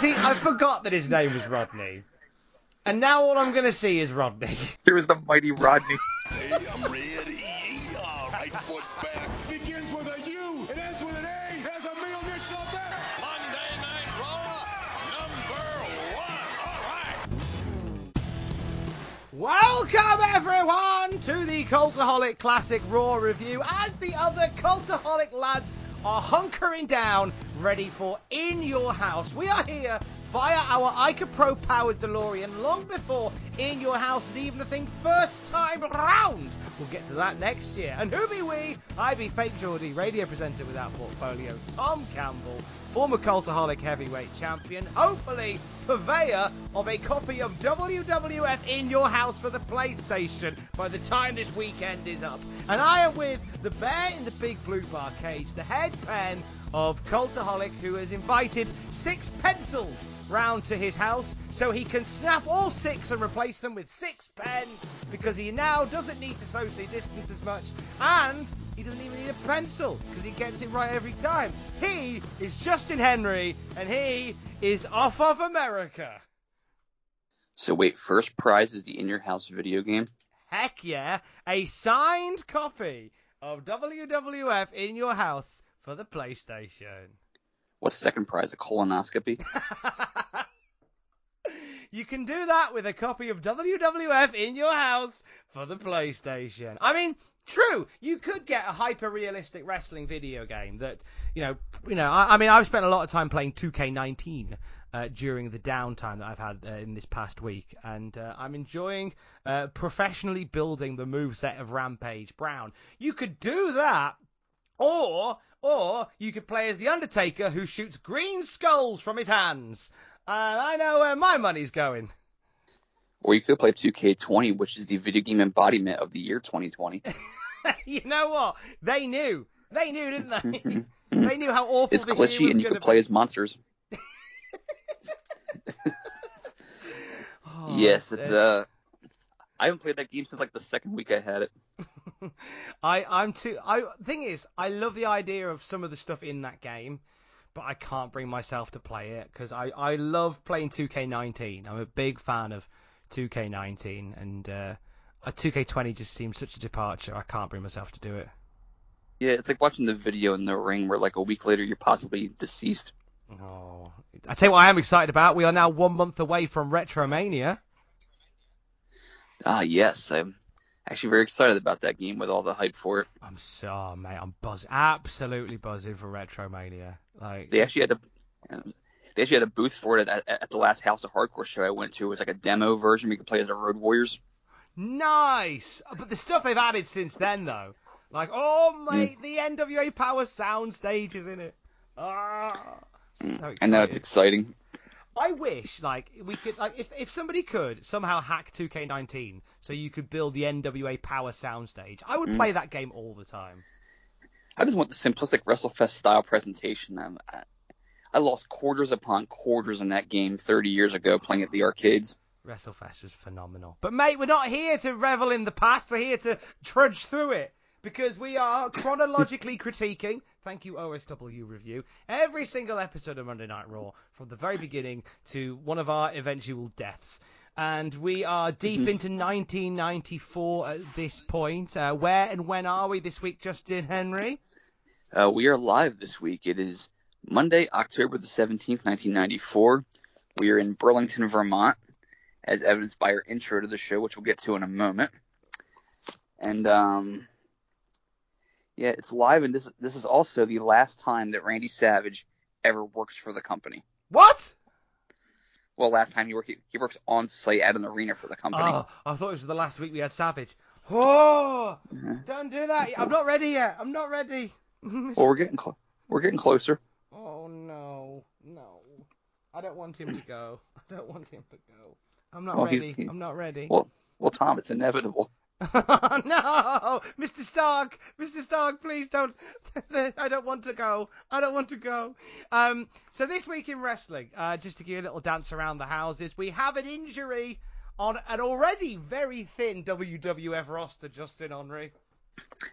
See, I forgot that his name was Rodney. And now all I'm going to see is Rodney. Here is the mighty Rodney. Hey, I'm ready. All right, foot back. Welcome everyone to the Cultaholic Classic Raw review as the other Cultaholic lads are hunkering down ready for In Your House. We are here via our Ica Pro powered DeLorean long before In Your House is even a thing first time round. We'll get to that next year. And who be we? I be Fake Geordie, radio presenter without portfolio, Tom Campbell, former Cultaholic heavyweight champion, hopefully purveyor of a copy of WWF in your house for the PlayStation by the time this weekend is up. And I am with the bear in the big blue bar cage, the head pen of Cultaholic, who has invited six pencils round to his house so he can snap all six and replace them with six pens because he now doesn't need to socially distance as much and he doesn't even need a pencil because he gets it right every time. He is Justin Henry and he is off of America. So wait, first prize is the In Your House video game. Heck yeah, a signed copy of WWF in your house for the PlayStation. What's second prize? A colonoscopy? You can do that with a copy of WWF in your house for the PlayStation. I mean, true, you could get a hyper realistic wrestling video game that, you know, you know. I, I mean, I've spent a lot of time playing 2K19 uh, during the downtime that I've had uh, in this past week, and uh, I'm enjoying uh, professionally building the moveset of Rampage Brown. You could do that, or or you could play as the Undertaker who shoots green skulls from his hands. And I know where my money's going. Or you could play 2K20, which is the video game embodiment of the year 2020. you know what? They knew. They knew, didn't they? they knew how awful It's glitchy was and you can play as monsters. Oh, yes, it's uh I haven't played that game since like the second week I had it. I I'm too. I thing is, I love the idea of some of the stuff in that game, but I can't bring myself to play it because I I love playing 2K19. I'm a big fan of 2K19, and uh, a 2K20 just seems such a departure. I can't bring myself to do it. Yeah, it's like watching the video in the ring where like a week later you're possibly deceased. Oh, I tell you what, I am excited about. We are now one month away from Retromania. Ah, yes, I'm actually very excited about that game with all the hype for it. I'm so oh, mate. I'm buzzing, absolutely buzzing for Retromania. Like They actually had a um, they actually had a booth for it at, at the last House of Hardcore show I went to. It was like a demo version you could play as the Road Warriors. Nice, but the stuff they've added since then, though, like oh mate, the NWA Power sound stage is in it. Ah, so. I know it's exciting. I wish like we could like if if somebody could somehow hack 2K19 so you could build the NWA Power soundstage, I would Mm. play that game all the time. I just want the simplistic WrestleFest style presentation. I, I, lost quarters upon quarters in that game 30 years ago playing at the arcades. WrestleFest was phenomenal. But mate, we're not here to revel in the past. We're here to trudge through it because we are chronologically critiquing. Thank you, OSW review. Every single episode of Monday Night Raw from the very beginning to one of our eventual deaths. and we are deep into 1994 at this point. Uh, where and when are we this week, Justin Henry? Uh, we are live this week. It is Monday, October the 17th, 1994. We are in Burlington, Vermont, as evidenced by our intro to the show, which we'll get to in a moment. And um, yeah, it's live, and this this is also the last time that Randy Savage ever works for the company. What? Well, last time he worked, he, he works on site at an arena for the company. Oh, I thought it was the last week we had Savage. Oh, Uh-huh. don't do that. I'm not ready yet. I'm not ready. Well, we're getting we're getting closer. Oh no, no. I don't want him to go. I don't want him to go. I'm not Well, ready. he- I'm not ready. Well, well, Tom, it's inevitable. no, Mr. Stark, Mr. Stark, please don't. I don't want to go. I don't want to go. Um, so this week in wrestling, uh, just to give you a little dance around the houses, we have an injury on an already very thin WWF roster. Justin Henry.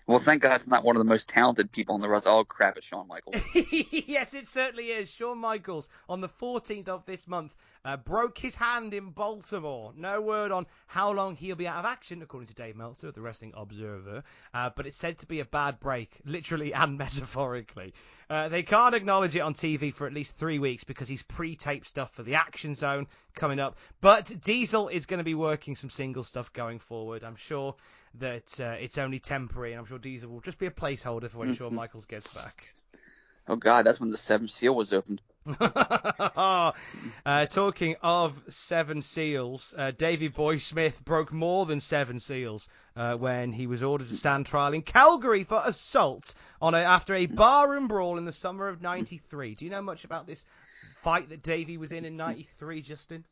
Well, thank God it's not one of the most talented people in the roster. Oh crap, it's Shawn Michaels. yes, it certainly is. Shawn Michaels on the 14th of this month uh, broke his hand in Baltimore. No word on how long he'll be out of action, according to Dave Meltzer of the Wrestling Observer. Uh, but it's said to be a bad break, literally and metaphorically. Uh, they can't acknowledge it on TV for at least three weeks because he's pre-taped stuff for the Action Zone coming up. But Diesel is going to be working some single stuff going forward. I'm sure that uh, it's only temporary, and I'm sure Diesel will just be a placeholder for when Shawn Michaels gets back. Oh God, that's when the seventh seal was opened. uh, talking of seven seals, uh, Davy Boy Smith broke more than seven seals uh, when he was ordered to stand trial in Calgary for assault on a, after a barroom brawl in the summer of '93. Do you know much about this fight that Davy was in in '93, Justin?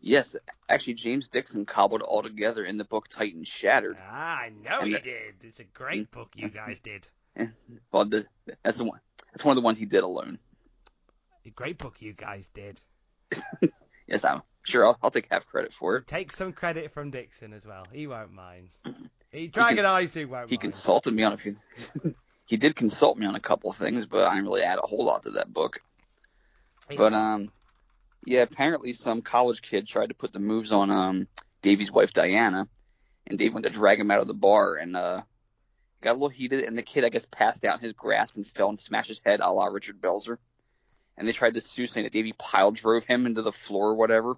Yes, actually, James Dixon cobbled all together in the book Titan Shattered. Ah, I know And he the- did. It's a great book you guys did. Well, the, that's the one. That's one of the ones he did alone. A great book you guys did. Yes, I'm sure. I'll, I'll take half credit for it. Take some credit from Dixon as well. He won't mind. He, Dragon Izu won't He mind. consulted me on a few. he did consult me on a couple of things, but I didn't really add a whole lot to that book. But um, yeah, apparently some college kid tried to put the moves on um Davey's wife Diana, and Dave went to drag him out of the bar and uh got a little heated, and the kid I guess passed out in his grasp and fell and smashed his head a la Richard Belzer. And they tried to sue, saying that Davey pile drove him into the floor or whatever.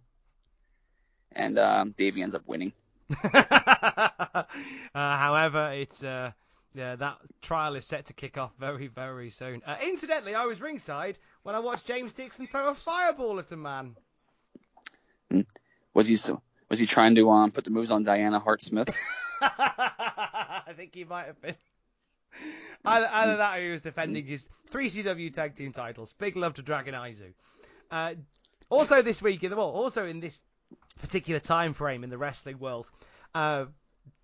And um, Davy ends up winning. uh, however, it's uh, yeah, that trial is set to kick off very, very soon. Uh, incidentally, I was ringside when I watched James Dixon throw a fireball at a man. Was he so? Was he trying to um put the moves on Diana Hart Smith? I think he might have been. Either, either that or he was defending his three CW tag team titles. Big love to Dragon Izu. Uh, also this week in the well, also in this particular time frame in the wrestling world, uh,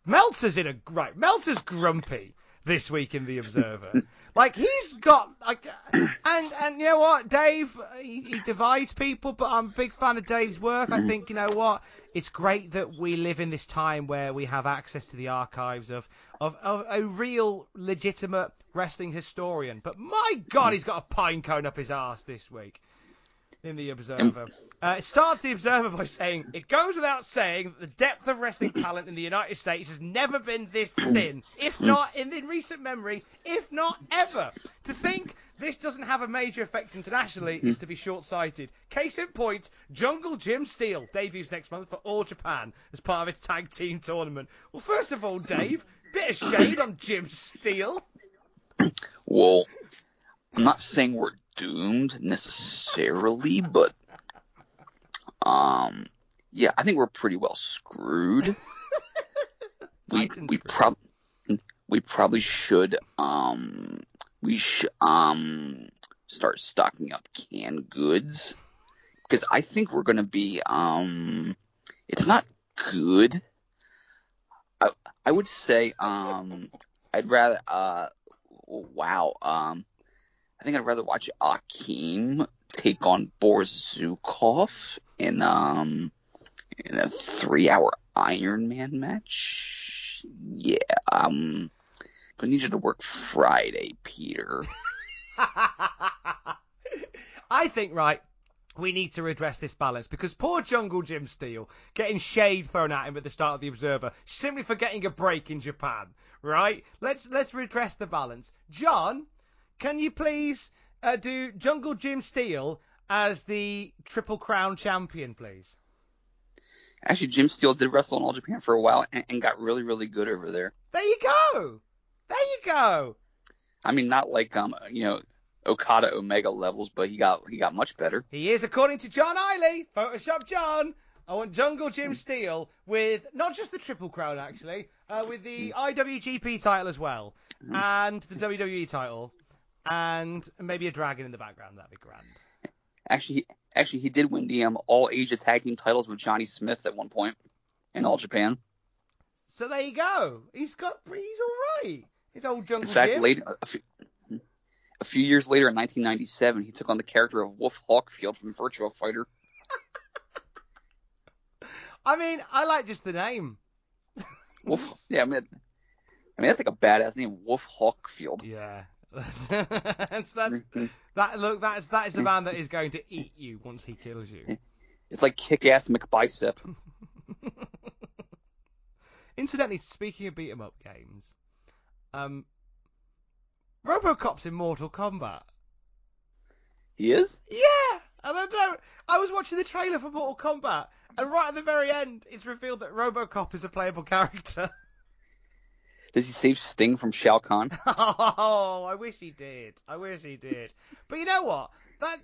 Meltzer's in a right. Meltzer's grumpy this week in the Observer. like he's got like, and and you know what, Dave, uh, he, he divides people, but I'm a big fan of Dave's work. I think you know what, it's great that we live in this time where we have access to the archives of of, of a real legitimate wrestling historian. But my God, he's got a pine cone up his arse this week in the Observer. Uh, it starts the Observer by saying, It goes without saying that the depth of wrestling talent in the United States has never been this hmm. thin, if hmm. not in, in recent memory, if not ever. To think this doesn't have a major effect internationally hmm. is to be short sighted. Case in point, Jungle Jim Steele debuts next month for All Japan as part of its tag team tournament. Well, first of all, Dave, bit of shade on Jim Steele. Well, I'm not saying we're doomed necessarily, but um, yeah, I think we're pretty well screwed. we we screwed. prob we probably should um we should um start stocking up canned goods because I think we're gonna be um it's not good. I I would say um I'd rather uh wow um I think I'd rather watch Akeem take on Boris Zhukov in um in a three hour Iron Man match. Yeah, um gonna need you to work Friday, Peter. I think, right, we need to redress this balance because poor Jungle Jim Steele getting shade thrown at him at the start of the Observer simply for getting a break in Japan, right? Let's let's redress the balance. John, can you please uh, do Jungle Jim Steele as the Triple Crown champion, please? Actually, Jim Steele did wrestle in All Japan for a while and, and got really, really good over there. There you go. There you go. I mean, not like um, you know, Okada Omega levels, but he got he got much better. He is, according to John Eiley, Photoshop John. I want Jungle Jim Steele with not just the Triple Crown, actually, uh, with the IWGP title as well, and the WWE title, and maybe a dragon in the background. That'd be grand. Actually, he, actually, he did win the um, All Asia Tag Team titles with Johnny Smith at one point in All Japan. So there you go. He's got. He's all right. His old Jungle In fact, later, a few, a few years later, in 1997, he took on the character of Wolf Hawkfield from Virtua Fighter. I mean, I like just the name. Wolf, yeah, I mean, I mean that's like a badass name, Wolf Hawkfield. Yeah. that's that's that. Look, that's that is the man that is going to eat you once he kills you. It's like Kick-Ass McBicep. Incidentally, speaking of beat 'em up games, um, RoboCop's in Mortal Kombat. He is. Yeah, and I don't. I was watching the trailer for Mortal Kombat, and right at the very end, it's revealed that RoboCop is a playable character. Does he save Sting from Shao Kahn? oh, I wish he did. I wish he did. But you know what? That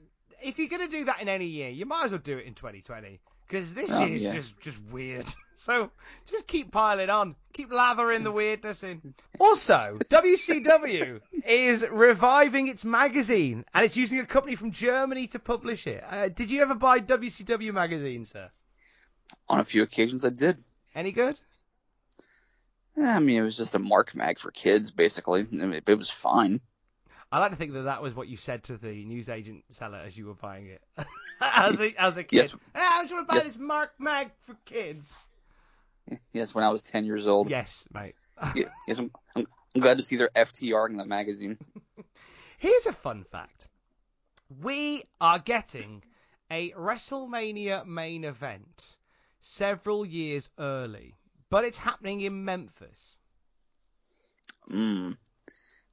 if you're gonna do that in any year, you might as well do it in 2020 because this Oh, year's yeah. just just weird. So just keep piling on, keep lathering the weirdness in. Also, WCW is reviving its magazine, and it's using a company from Germany to publish it. Uh, did you ever buy WCW magazine, sir? On a few occasions, I did. Any good? Eh, I mean, it was just a mark mag for kids, basically. I mean, it was fine. I like to think that that was what you said to the newsagent seller as you were buying it. as a as a kid. Yes. Hey, I just want to buy Yes. this Mark Mag for kids. Yes, when I was 10 years old. Yes, mate. Yeah, yes, I'm, I'm, I'm glad to see their FTR in the magazine. Here's a fun fact. We are getting a WrestleMania main event several years early, but it's happening in Memphis. Mm,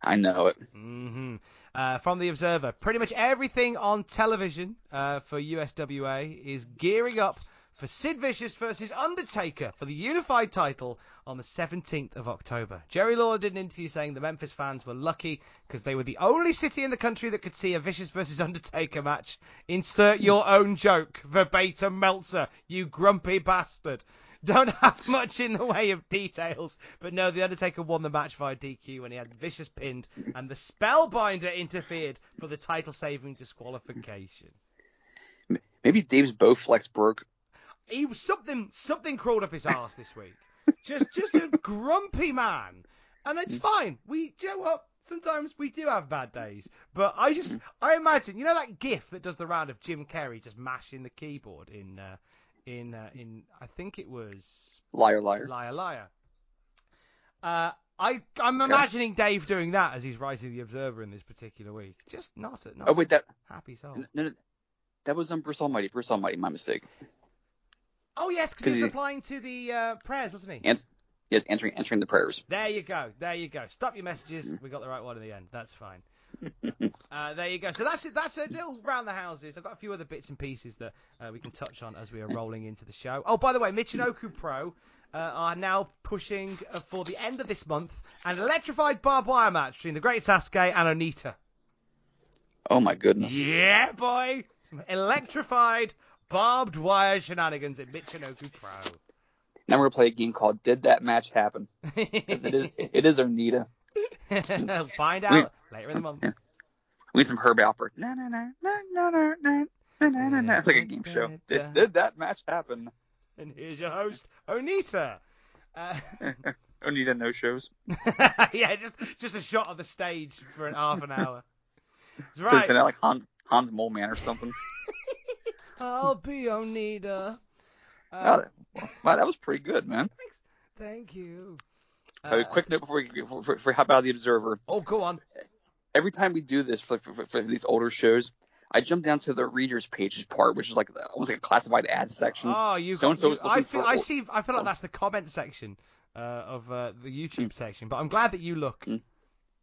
I know it. hmm Uh, from the Observer, pretty much everything on television uh, for USWA is gearing up for Sid Vicious versus Undertaker for the unified title on the 17th of October. Jerry Lawler did an interview saying the Memphis fans were lucky because they were the only city in the country that could see a Vicious versus Undertaker match. Insert your own joke, verbatim Meltzer, you grumpy bastard. Don't have much in the way of details, but no, The Undertaker won the match via DQ when he had Vicious pinned, and the Spellbinder interfered for the title saving disqualification. Maybe Dave's Bowflex broke. He was something something crawled up his arse this week. Just just a grumpy man. And it's fine. We you know what? Sometimes we do have bad days. But I just I imagine you know that gif that does the round of Jim Carrey just mashing the keyboard in uh, in uh, in I think it was Liar, liar. Liar Liar. Uh I I'm imagining Dave doing that as he's writing the Observer in this particular week. Just not a not Oh, wait, that happy soul. no, no, that was um, Bruce Almighty. Bruce Almighty, my mistake. Oh yes, because he was he- replying to the uh, prayers, wasn't he? And yes, answering answering the prayers. There you go. There you go. Stop your messages. We got the right one in the end. That's fine. uh, there you go. So that's it. That's a little round the houses. I've got a few other bits and pieces that uh, we can touch on as we are rolling into the show. Oh, by the way, Michinoku Pro uh, are now pushing uh, for the end of this month an electrified barbed wire match between the Great Sasuke and Onita. Oh my goodness. Yeah, boy. Some electrified barbed wire shenanigans in Michinoku Pro. Now we're gonna play a game called Did That Match Happen? 'Cause it is it is Onita. Find out later in the month. We need some Herb Alpert. Na na na na na na. It's like a game show. Did, did that match happen? And here's your host, Onita. Uh, Onita no shows. yeah, just just a shot of the stage for an half an hour. That's right. out like Hans Hans Moleman or something. I'll be Onita. wow, Uh, that, wow, that was pretty good, man. thanks. Thank you. Uh, Uh, quick note before we before, before we hop out of the Observer. Oh, go on. Every time we do this for, for, for, these older shows, I jump down to the readers pages part, which is like almost like a classified ads section. Oh, you So and so was I looking feel for- I see. I feel like that's the comment section uh, of uh, the YouTube section. But I'm glad that you look.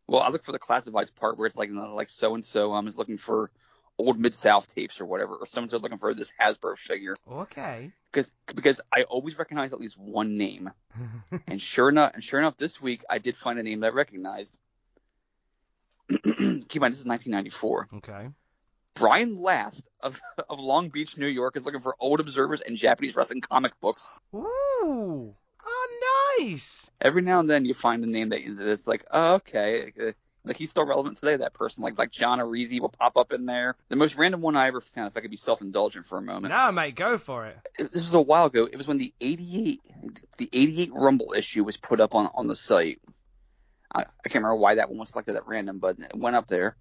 Well, I look for the classifieds part where it's like like so and so um is looking for old Mid South tapes or whatever, or someone's looking for this Hasbro figure. Okay. because because I always recognize at least one name, and sure enough, and sure enough, this week I did find a name that I recognized. Keep in mind, this is 1994. Okay. Brian Last of of Long Beach, New York, is looking for old observers and Japanese wrestling comic books. Ooh. Oh, nice. Every now and then you find a name that that's like, oh, okay, uh, like he's still relevant today. That person, like like John Arezzi, will pop up in there. The most random one I ever found, if I could be self indulgent for a moment. Now, mate, go for it. it- this was a while ago. It was when the 88 the 88 Rumble issue was put up on on the site. I, I can't remember why that one was selected at random, but it went up there,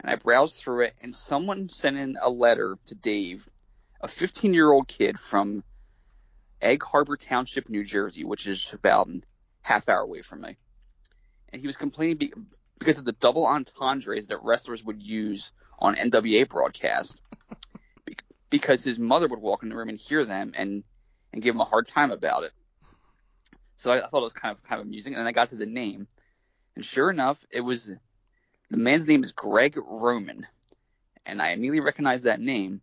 and I browsed through it, and someone sent in a letter to Dave, a 15 year old kid from Egg Harbor Township, New Jersey, which is about half hour away from me, and he was complaining be, because of the double entendres that wrestlers would use on NWA broadcast because his mother would walk in the room and hear them and and give him a hard time about it. So I, I thought it was kind of kind of amusing, and then I got to the name, and sure enough, it was the man's name is Greg Roman, and I immediately recognized that name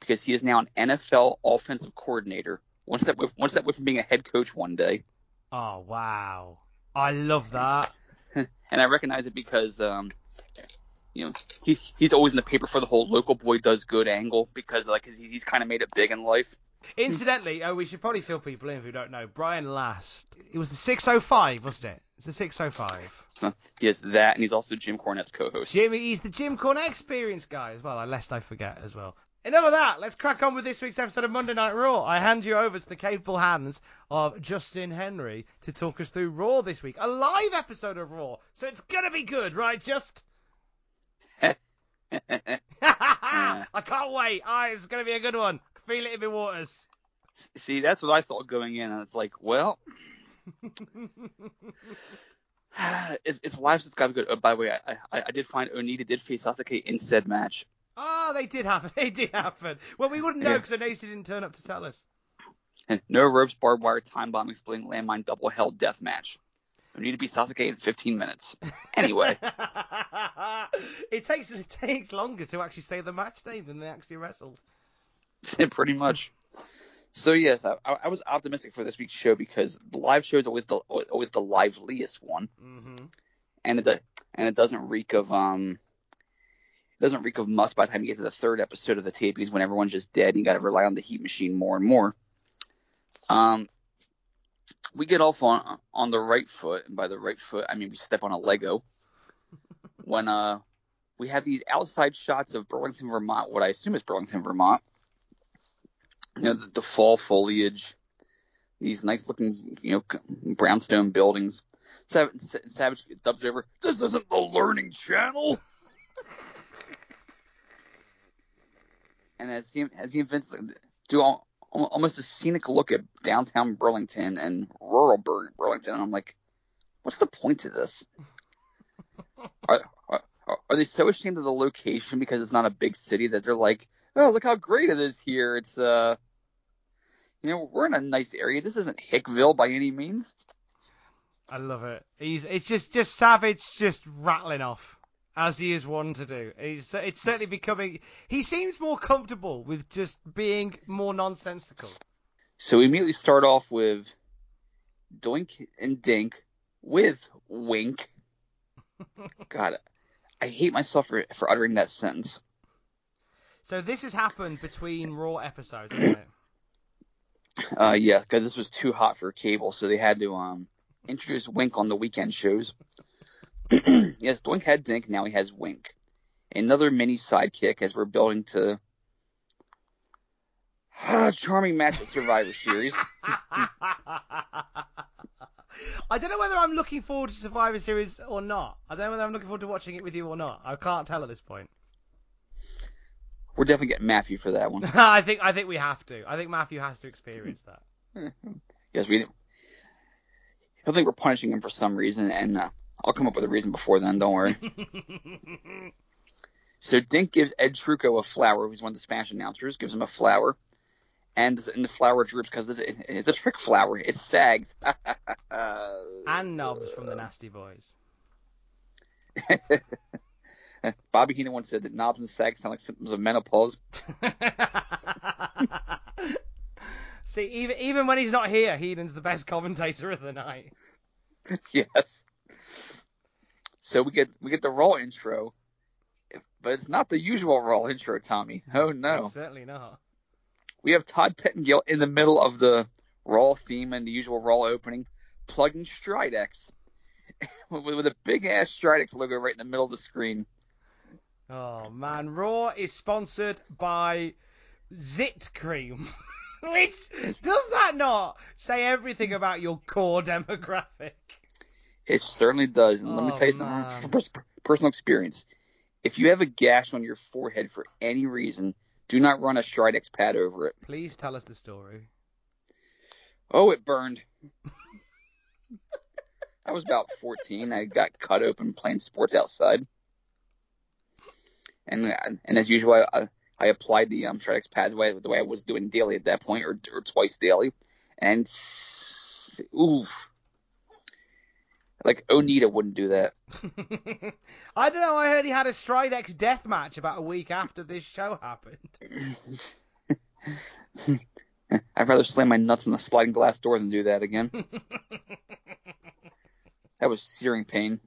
because he is now an NFL offensive coordinator. One step with one step away from being a head coach one day, Oh, wow. I love that. and I recognize it because um, you know he he's always in the paper for the whole local boy does good angle because like he, he's kind of made it big in life. Incidentally, oh, we should probably fill people in who don't know. Brian Last. It was the 605, wasn't it? It's a 605. Huh. He has that, and he's also Jim Cornette's co-host. Jimmy, he's the Jim Cornette Experience guy as well, lest I forget as well. Enough of that. Let's crack on with this week's episode of Monday Night Raw. I hand you over to the capable hands of Justin Henry to talk us through Raw this week. A live episode of Raw, so it's gonna be good, right? Just. I can't wait. Ah, it's gonna be a good one. Feel it in my waters. See, that's what I thought going in, and it's like, well, it's, it's live, so it's got to be good. Oh, by the way, I, I, I did find Onita did face Sasuke in said match. Oh, they did happen. They did happen. Well, we wouldn't know Yeah. because noticed he didn't turn up to tell us. And no ropes, barbed wire, time bomb, exploding landmine, double hell death match. we Onita beat Sasuke in 15 minutes. Anyway, it takes it takes longer to actually say the match name than they actually wrestled. pretty much. So yes, I, I was optimistic for this week's show because the live show is always the always the liveliest one. hmm and it and it doesn't reek of um it doesn't reek of must by the time you get to the third episode of the tapings when everyone's just dead and you got to rely on the heat machine more and more. Um, we get off on on the right foot, and by the right foot I mean we step on a Lego when uh we have these outside shots of Burlington, Vermont, what I assume is Burlington, Vermont. You know the, the fall foliage, these nice looking you know brownstone buildings. Savage, Savage dubs over. This isn't the Learning Channel. and as he as he invents do all, almost a scenic look at downtown Burlington and rural Bur- Burlington, and I'm like, what's the point to this? Are, are, are they so ashamed of the location because it's not a big city that they're like, oh, look how great it is here. It's uh, you know, we're in a nice area. This isn't Hickville by any means. I love it. He's it's just just Savage just rattling off as he is one to do. He's it's certainly becoming. He seems more comfortable with just being more nonsensical. So we immediately start off with Doink and Dink with Wink. God, I hate myself for, for uttering that sentence. So this has happened between Raw episodes, hasn't it? Uh, yeah, because this was too hot for cable, so they had to um introduce Wink on the weekend shows. yes, Doink had Dink, now he has Wink. Another mini sidekick as we're building to a charming match at Survivor Series. I don't know whether I'm looking forward to Survivor Series or not. I don't know whether I'm looking forward to watching it with you or not. I can't tell at this point. We're definitely getting Matthew for that one. I think I think we have to. I think Matthew has to experience that. Yes, we. He'll think we're punishing him for some reason, and uh, I'll come up with a reason before then. Don't worry. So Dink gives Ed Truco a flower, He's one of the Spanish announcers, gives him a flower, and, and the flower droops because it, it's a trick flower. It sags. And knobs from the Nasty Boys. Bobby Heenan once said that knobs and sags sound like symptoms of menopause. See, even even when he's not here, Heenan's the best commentator of the night. yes. So we get we get the Raw intro, but it's not the usual Raw intro, Tommy. Oh no. It's certainly not. We have Todd Pettengill in the middle of the Raw theme and the usual Raw opening, plugging Stridex with a big ass Stridex logo right in the middle of the screen. Oh man, Raw is sponsored by Zit Cream. Which does that not say everything hmm. about your core demographic? It certainly does. And let me Oh, tell you something man. from personal experience. If you have a gash on your forehead for any reason, do not run a Stridex pad over it. Please tell us the story. Oh, it burned. I was about 14. I got cut open playing sports outside. And and as usual, I, I applied the um, Stridex pads the way, the way I was doing daily at that point, or, or twice daily. And oof. Like Onita wouldn't do that. I don't know. I heard he had a Stridex death match about a week after this show happened. I'd rather slam my nuts on the sliding glass door than do that again. that was searing pain.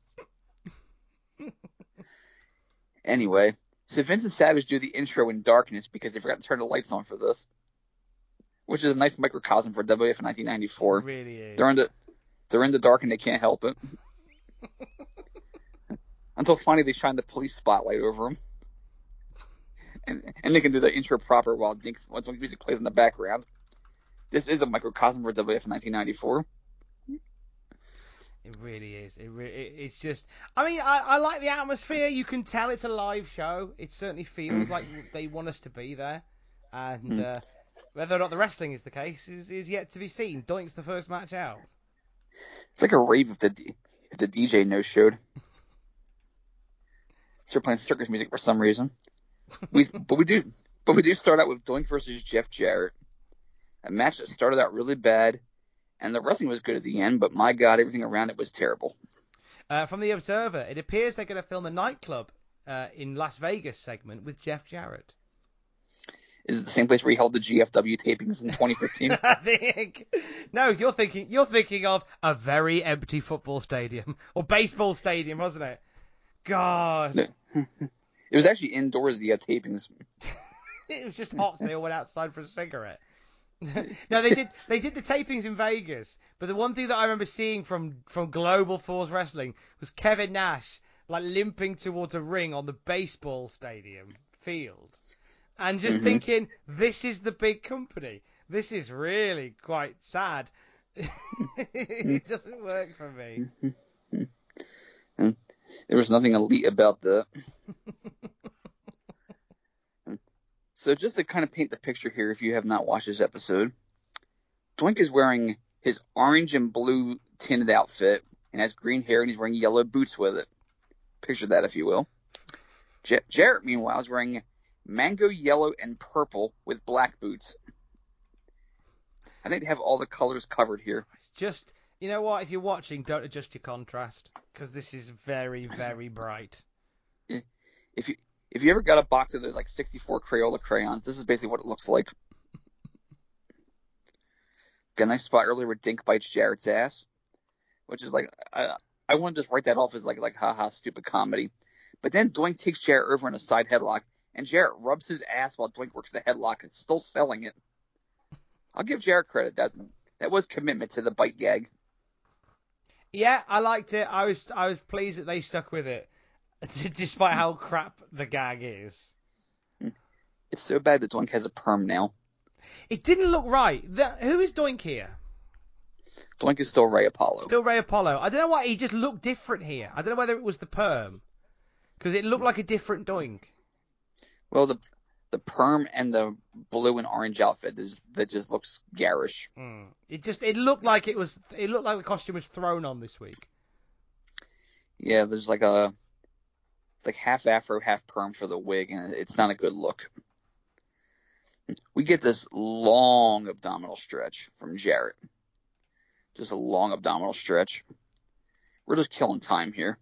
Anyway, so Vince and Savage do the intro in darkness because they forgot to turn the lights on for this, which is a nice microcosm for WF 1994. Really is. They're in the they're in the dark and they can't help it. Until finally they shine the police spotlight over them. And, and they can do the intro proper while Dink's while music plays in the background. This is a microcosm for WF 1994. It really is. It, re- it it's just. I mean, I, I like the atmosphere. You can tell it's a live show. It certainly feels like they want us to be there, and uh, whether or not the wrestling is the case is, is yet to be seen. Doink's the first match out. It's like a rave if the if the DJ no showed. Start playing circus music for some reason. We but we do but we do start out with Doink versus Jeff Jarrett, a match that started out really bad, and the wrestling was good at the end, but my God, everything around it was terrible. Uh, from the Observer, it appears they're going to film a nightclub uh, in Las Vegas segment with Jeff Jarrett. Is it the same place where he held the GFW tapings in 2015? I think. No, you're thinking you're thinking of a very empty football stadium or baseball stadium, wasn't it? God, it was actually indoors the uh, tapings. it was just hot, so they all went outside for a cigarette. no, they did. They did the tapings in Vegas, but the one thing that I remember seeing from from Global Force Wrestling was Kevin Nash like limping towards a ring on the baseball stadium field, and just mm-hmm. thinking, this is the big company. This is really quite sad. it doesn't work for me. There was nothing elite about that. So just to kind of paint the picture here, if you have not watched this episode, Doink is wearing his orange and blue tinted outfit and has green hair and he's wearing yellow boots with it. Picture that, if you will. J- Jarrett, meanwhile, is wearing mango yellow and purple with black boots. I think they have all the colors covered here. It's just, you know what? If you're watching, don't adjust your contrast because this is very, very bright. if you if you ever got a box of those like 64 Crayola crayons, this is basically what it looks like. Got a nice spot earlier where Dink bites Jarrett's ass, which is like I I want to just write that off as like like haha stupid comedy. But then Doink takes Jarrett over in a side headlock, and Jarrett rubs his ass while Doink works the headlock, and still selling it. I'll give Jarrett credit that that was commitment to the bite gag. Yeah, I liked it. I was, I was pleased that they stuck with it, despite how crap the gag is. It's so bad that Doink has a perm now. It didn't look right. The, who is Doink here? Doink is still Ray Apollo. Still Ray Apollo. I don't know why he just looked different here. I don't know whether it was the perm, because it looked like a different Doink. Well, the the perm and the blue and orange outfit is, that just looks garish. Mm. It just, it looked like it was, it looked like the costume was thrown on this week. Yeah, there's like a like half afro, half perm for the wig, and it's not a good look. We get this long abdominal stretch from Jarrett. Just a long abdominal stretch. We're just killing time here.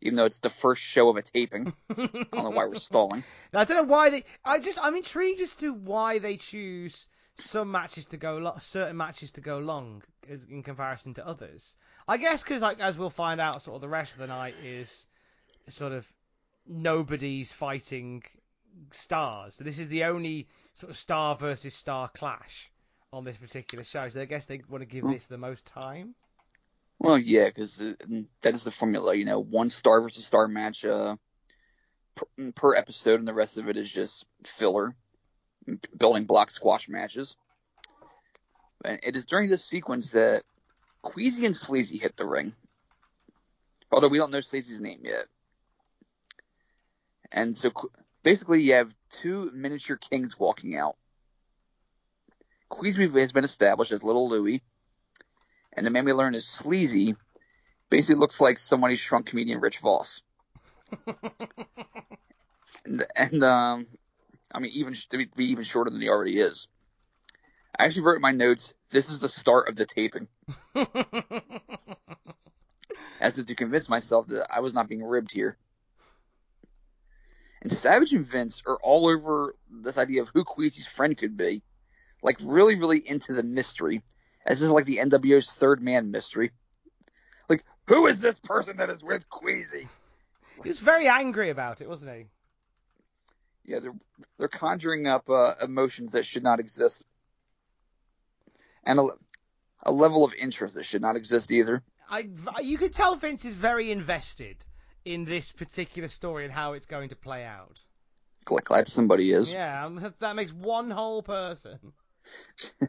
Even though it's the first show of a taping. I don't know why we're stalling. I don't know why they. I just I'm intrigued as to why they choose some matches to go lo- certain matches to go long in comparison to others. I guess because like as we'll find out, sort of the rest of the night is sort of nobody's fighting stars. So this is the only sort of star versus star clash on this particular show. So I guess they want to give hmm. this the most time. Well, yeah, because uh, that is the formula. You know, one star versus star match uh, per, mm, per episode, and the rest of it is just filler, building block squash matches. And it is during this sequence that Queasy and Sleazy hit the ring. Although we don't know Sleazy's name yet. And so basically you have two miniature kings walking out. Queasy has been established as Little Louie, and the man we learn is Sleazy. Basically looks like somebody shrunk comedian Rich Voss. and, and um, I mean, even to be even shorter than he already is. I actually wrote in my notes, this is the start of the taping. As if to convince myself that I was not being ribbed here. And Savage and Vince are all over this idea of who Queasy's friend could be. Like really, really into the mystery. As this is like the NWO's third man mystery. Like, who is this person that is with Queasy? He was very angry about it, wasn't he? Yeah, they're they're conjuring up uh, emotions that should not exist, and a, a level of interest that should not exist either. I you could tell Vince is very invested in this particular story and how it's going to play out. Glad somebody is. Yeah, um, that makes one whole person.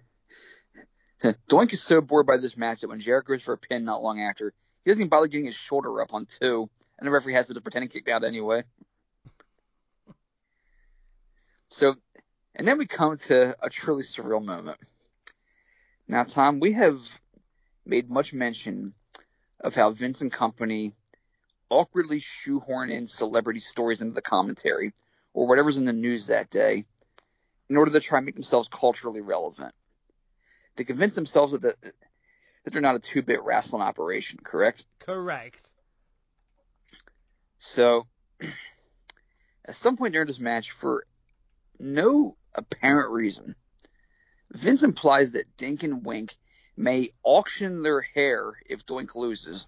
Doink is so bored by this match that when Jarrett goes for a pin not long after, he doesn't even bother getting his shoulder up on two, and the referee has to pretend he kicked out anyway. so, and then we come to a truly surreal moment. Now, Tom, we have made much mention of how Vince and company awkwardly shoehorn in celebrity stories into the commentary or whatever's in the news that day in order to try and make themselves culturally relevant. They convince themselves that, the, that they're not a two bit wrestling operation, correct? Correct. So, at some point during this match, for no apparent reason, Vince implies that Dink and Wink may auction their hair if Doink loses,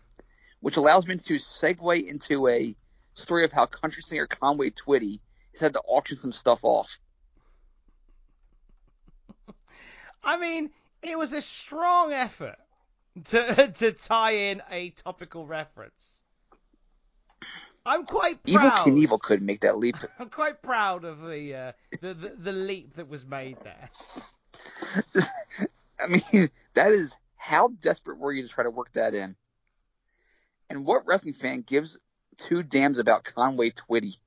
which allows me to segue into a story of how country singer Conway Twitty has had to auction some stuff off. I mean, it was a strong effort to to tie in a topical reference. I'm quite proud. Evel Knievel could make that leap. I'm quite proud of the, uh, the, the the leap that was made there. I mean, that is how desperate were you to try to work that in? And what wrestling fan gives two damns about Conway Twitty?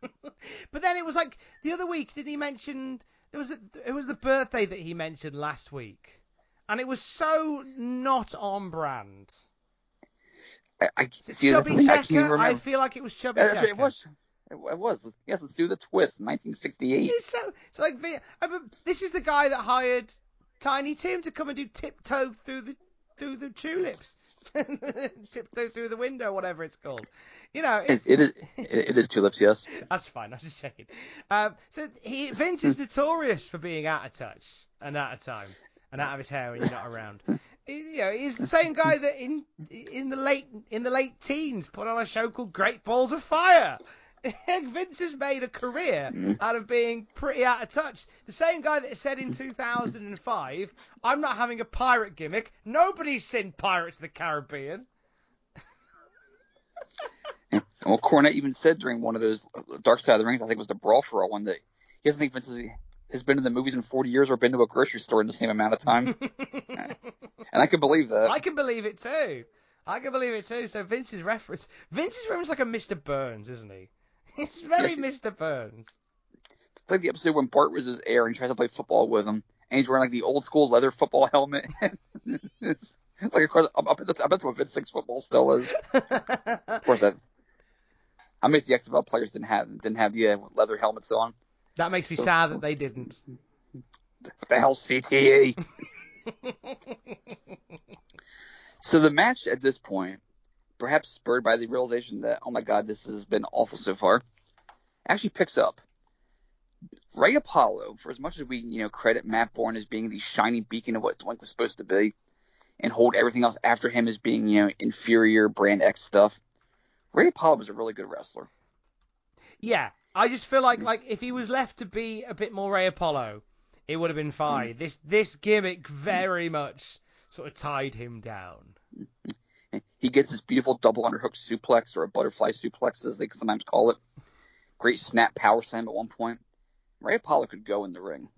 but then it was like the other week, did he mention there was a, it was the birthday that he mentioned last week, and it was so not on brand. I, I see Chubby I, can't I, I feel like it was Chubby Checker. It was. It was. Yes, let's do the twist. 1968. It's so, it's like this is the guy that hired Tiny Tim to come and do tiptoe through the through the tulips, tiptoe through the window, whatever it's called. You know, it, it is it is tulips. Yes. That's fine. I'm just checking. Um, so he Vince is notorious for being out of touch and out of time and out of his hair when you're not around. you know, he's the same guy that in in the late in the late teens put on a show called Great Balls of Fire. Vince has made a career mm. out of being pretty out of touch. The same guy that said in 2005, "I'm not having a pirate gimmick. Nobody's seen Pirates of the Caribbean." well, Cornette even said during one of those uh, Dark Side of the Rings, I think it was the Brawl for All one, day, he doesn't think Vince has been in the movies in 40 years or been to a grocery store in the same amount of time. and I can believe that. I can believe it too. I can believe it too. So Vince's reference, Vince's reference like a Mr. Burns, isn't he? He's very yes, Mr. Burns. It's like the episode when Bart was his heir and he tries to play football with him, and he's wearing like the old school leather football helmet. it's, it's like, of course, I bet, that's, I bet that's what Vince thinks football still is. of course, that many of the XFL players didn't have didn't have the uh, leather helmets on? That makes me sad that they didn't. What the hell, CTE? so the match at this point, perhaps spurred by the realization that oh my god, this has been awful so far, actually picks up. Ray Apollo, for as much as we you know credit Matt Borne as being the shining beacon of what Doink was supposed to be, and hold everything else after him as being you know inferior brand X stuff, Ray Apollo was a really good wrestler. Yeah, I just feel like mm. like if he was left to be a bit more Ray Apollo, it would have been fine. Mm. This this gimmick very much sort of tied him down. Mm-hmm. He gets his beautiful double underhook suplex or a butterfly suplex as they sometimes call it. Great snap power slam at one point. Ray Apollo could go in the ring.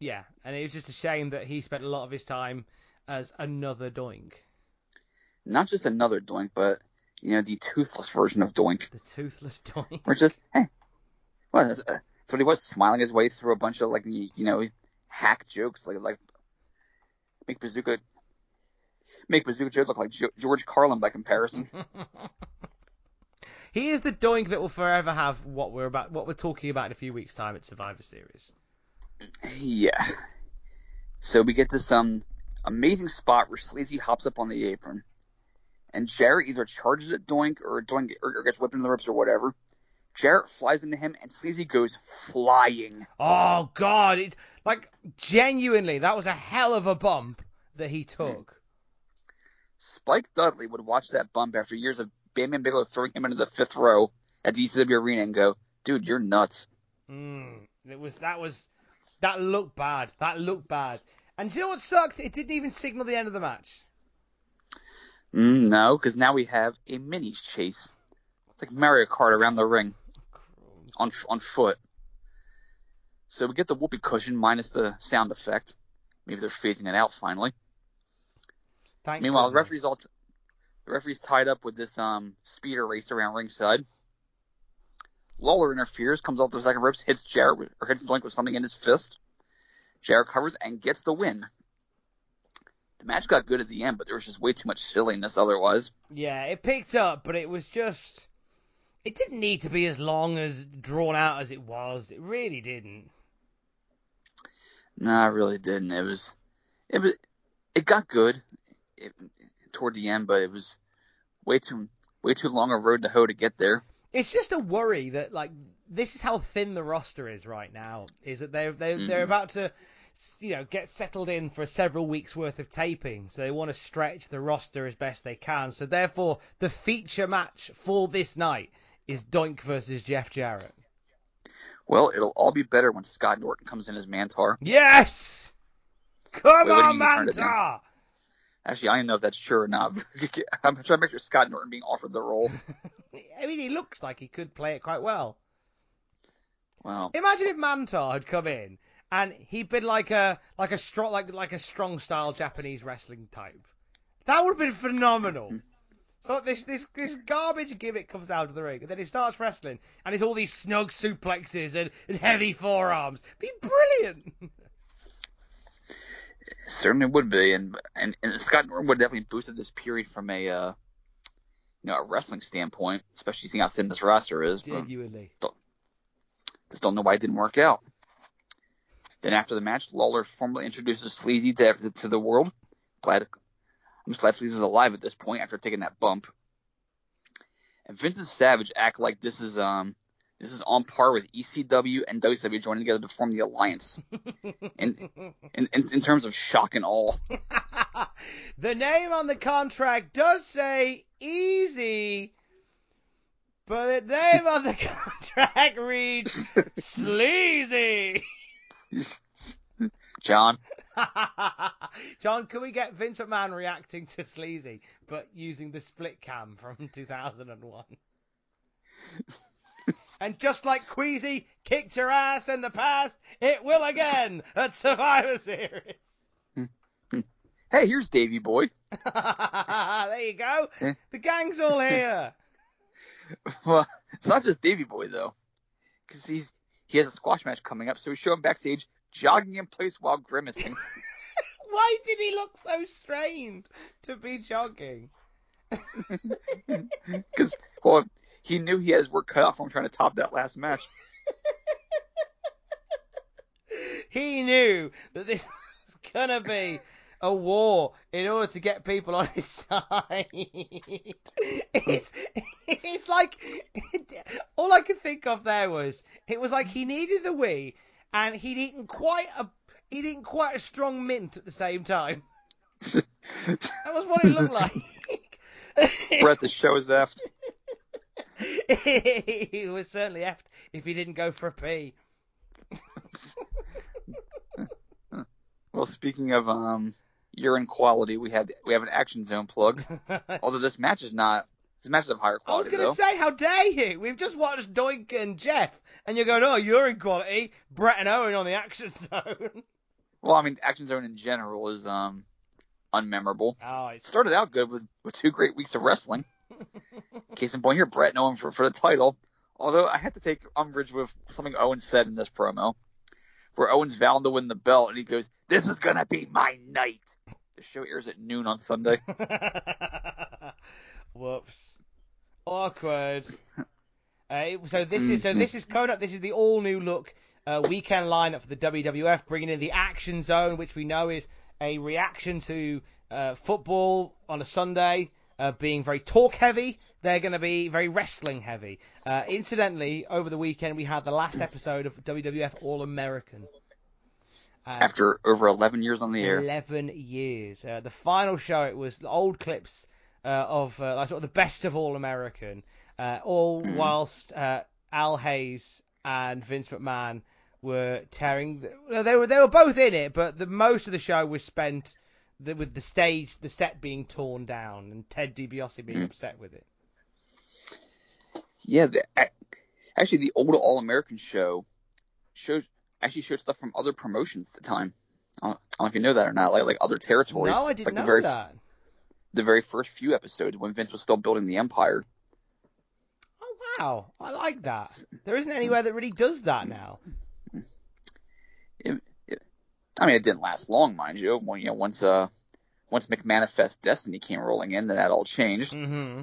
Yeah, and it was just a shame that he spent a lot of his time as another Doink. Not just another Doink, but you know the toothless version of Doink. The toothless Doink. Or just hey, well that's, uh, that's what he was, smiling his way through a bunch of like you you know hack jokes, like like make Bazooka make Bazooka Joe look like jo- George Carlin by comparison. He is the Doink that will forever have what we're about, what we're talking about in a few weeks' time at Survivor Series. Yeah. So we get this um amazing spot where Sleazy hops up on the apron, and Jarrett either charges at Doink or Doink or, gets whipped in the ropes or whatever. Jarrett flies into him, and Sleazy goes flying. Oh God, it's like genuinely that was a hell of a bump that he took. Spike Dudley would watch that bump after years of Bam Bam Bigelow throwing him into the fifth row at the ECW arena and go, "Dude, you're nuts." Mm, it was that was that looked bad. That looked bad. And do you know what sucked? It didn't even signal the end of the match. Mm, no, because now we have a mini chase. It's like Mario Kart around the ring on on foot. So we get the whoopee cushion minus the sound effect. Maybe they're phasing it out finally. Thank Meanwhile, the referee's all t- the referee's tied up with this um speeder race around ringside. Lawler interferes, comes off the second ropes, hits Jarrett with, or hits Doink with something in his fist. Jarrett covers and gets the win. The match got good at the end, but there was just way too much silliness otherwise. Yeah, it picked up, but it was just. It didn't need to be as long as drawn out as it was. It really didn't. No, I really didn't. It was, it was, it got good it, toward the end, but it was way too, way too long a road to hoe to get there. It's just a worry that like this is how thin the roster is right now. Is that they're they are they're Mhm. about to you know get settled in for several weeks worth of taping, so they want to stretch the roster as best they can. So therefore, the feature match for this night is Doink versus Jeff Jarrett. Well, it'll all be better when Scott Norton comes in as Mantaur. Yes, come Wait, on, you mean turn it Manta. Actually, I don't know if that's true or not. I'm trying to make sure Scott Norton being offered the role. I mean, he looks like he could play it quite well. Well, Imagine if Mantaur had come in and he'd been like a like a strong like like a strong style Japanese wrestling type. That would have been phenomenal. So this this this garbage gimmick comes out of the ring, and then he starts wrestling, and it's all these snug suplexes and, and heavy forearms. Be brilliant. Certainly would be, and and, and Scott Norton would definitely boosted this period from a uh, you know a wrestling standpoint, especially seeing how thin this roster is. Genuinely. just don't know why it didn't work out. Then after the match, Lawler formally introduces Sleazy to to the world. Glad I'm just glad Sleazy's alive at this point after taking that bump. And Vincent Savage act like this is um this is on par with ECW and WCW joining together to form the alliance. in, in in in terms of shock and awe. the name on the contract does say easy, but the name on the contract reads sleazy. John, John, can we get Vince McMahon reacting to sleazy, but using the split cam from 2001? And just like Queasy kicked your ass in the past, it will again at Survivor Series. hey, here's Davy Boy. there you go. Eh. The gang's all here. Well, it's not just Davy Boy though, because he's he has a squash match coming up, so we show him backstage jogging in place while grimacing. Why did he look so strained to be jogging? Because well, he knew he had his work cut out for him trying to top that last match. he knew that this was gonna be a war in order to get people on his side. It's it's like all I could think of there was it was like he needed the wee and he'd eaten quite a he'd eaten quite a strong mint at the same time. That was what it looked like. Brett, the show is effed. he was certainly effed if he didn't go for a pee. Well, speaking of um urine quality, we had we have an action zone plug. Although this match is not this match is of higher quality. I was going to say, how dare you? We've just watched Doink and Jeff, and you're going, oh, in quality. Bret and Owen on the action zone. Well, I mean, action zone in general is um unmemorable. oh, it's Started out good with, with two great weeks of wrestling. Case in point here, Bret Owen for, for the title. Although I have to take umbrage with something Owen said in this promo, where Owen's vowing to win the belt, and he goes, "This is gonna be my night." The show airs at noon on Sunday. Whoops. Awkward. Uh, so this is so this is coming up. This is the all new look uh, weekend lineup for the WWF, bringing in the Action Zone, which we know is a reaction to uh, football on a Sunday, uh, being very talk heavy. They're going to be very wrestling heavy. Uh, incidentally, over the weekend we had the last episode of WWF All American. Uh, After over 11 years on the air, 11 years. Uh, the final show, it was old clips uh, of uh, like sort of the best of All American, uh, all whilst uh, Al Hayes and Vince McMahon were tearing. The, they were they were both in it, but the most of the show was spent the, with the stage, the set being torn down, and Ted DiBiase being mm. upset with it. yeah, the, actually the old All American show shows actually showed stuff from other promotions at the time. I don't, I don't know if you know that or not, like like other territories. No, I didn't like know the very that. the very first few episodes when Vince was still building the empire. Oh wow, I like that. There isn't anywhere that really does that now. I mean, it didn't last long, mind you. When, you know, once uh, once McManifest Destiny came rolling in, then that all changed. hmm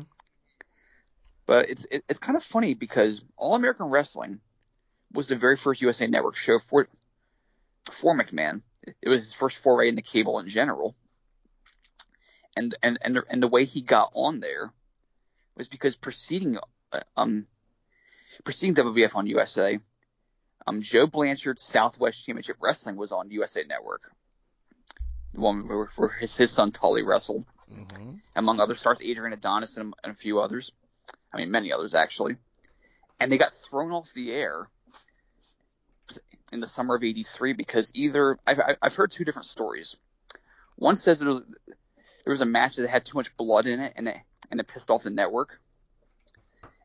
But it's it, it's kind of funny because All American Wrestling was the very first USA Network show for for McMahon. It was his first foray into cable in general. And and and the, and the way he got on there was because preceding uh, um preceding WWF on USA, um Joe Blanchard's Southwest Championship Wrestling was on USA Network. The one where, where his his son Tully wrestled hmm among other stars, Adrian Adonis and, and a few others. I mean, many others actually. And they got thrown off the air in the summer of '83 because either I've, I've- I've heard two different stories. One says it was there was a match that had too much blood in it and it and it pissed off the network.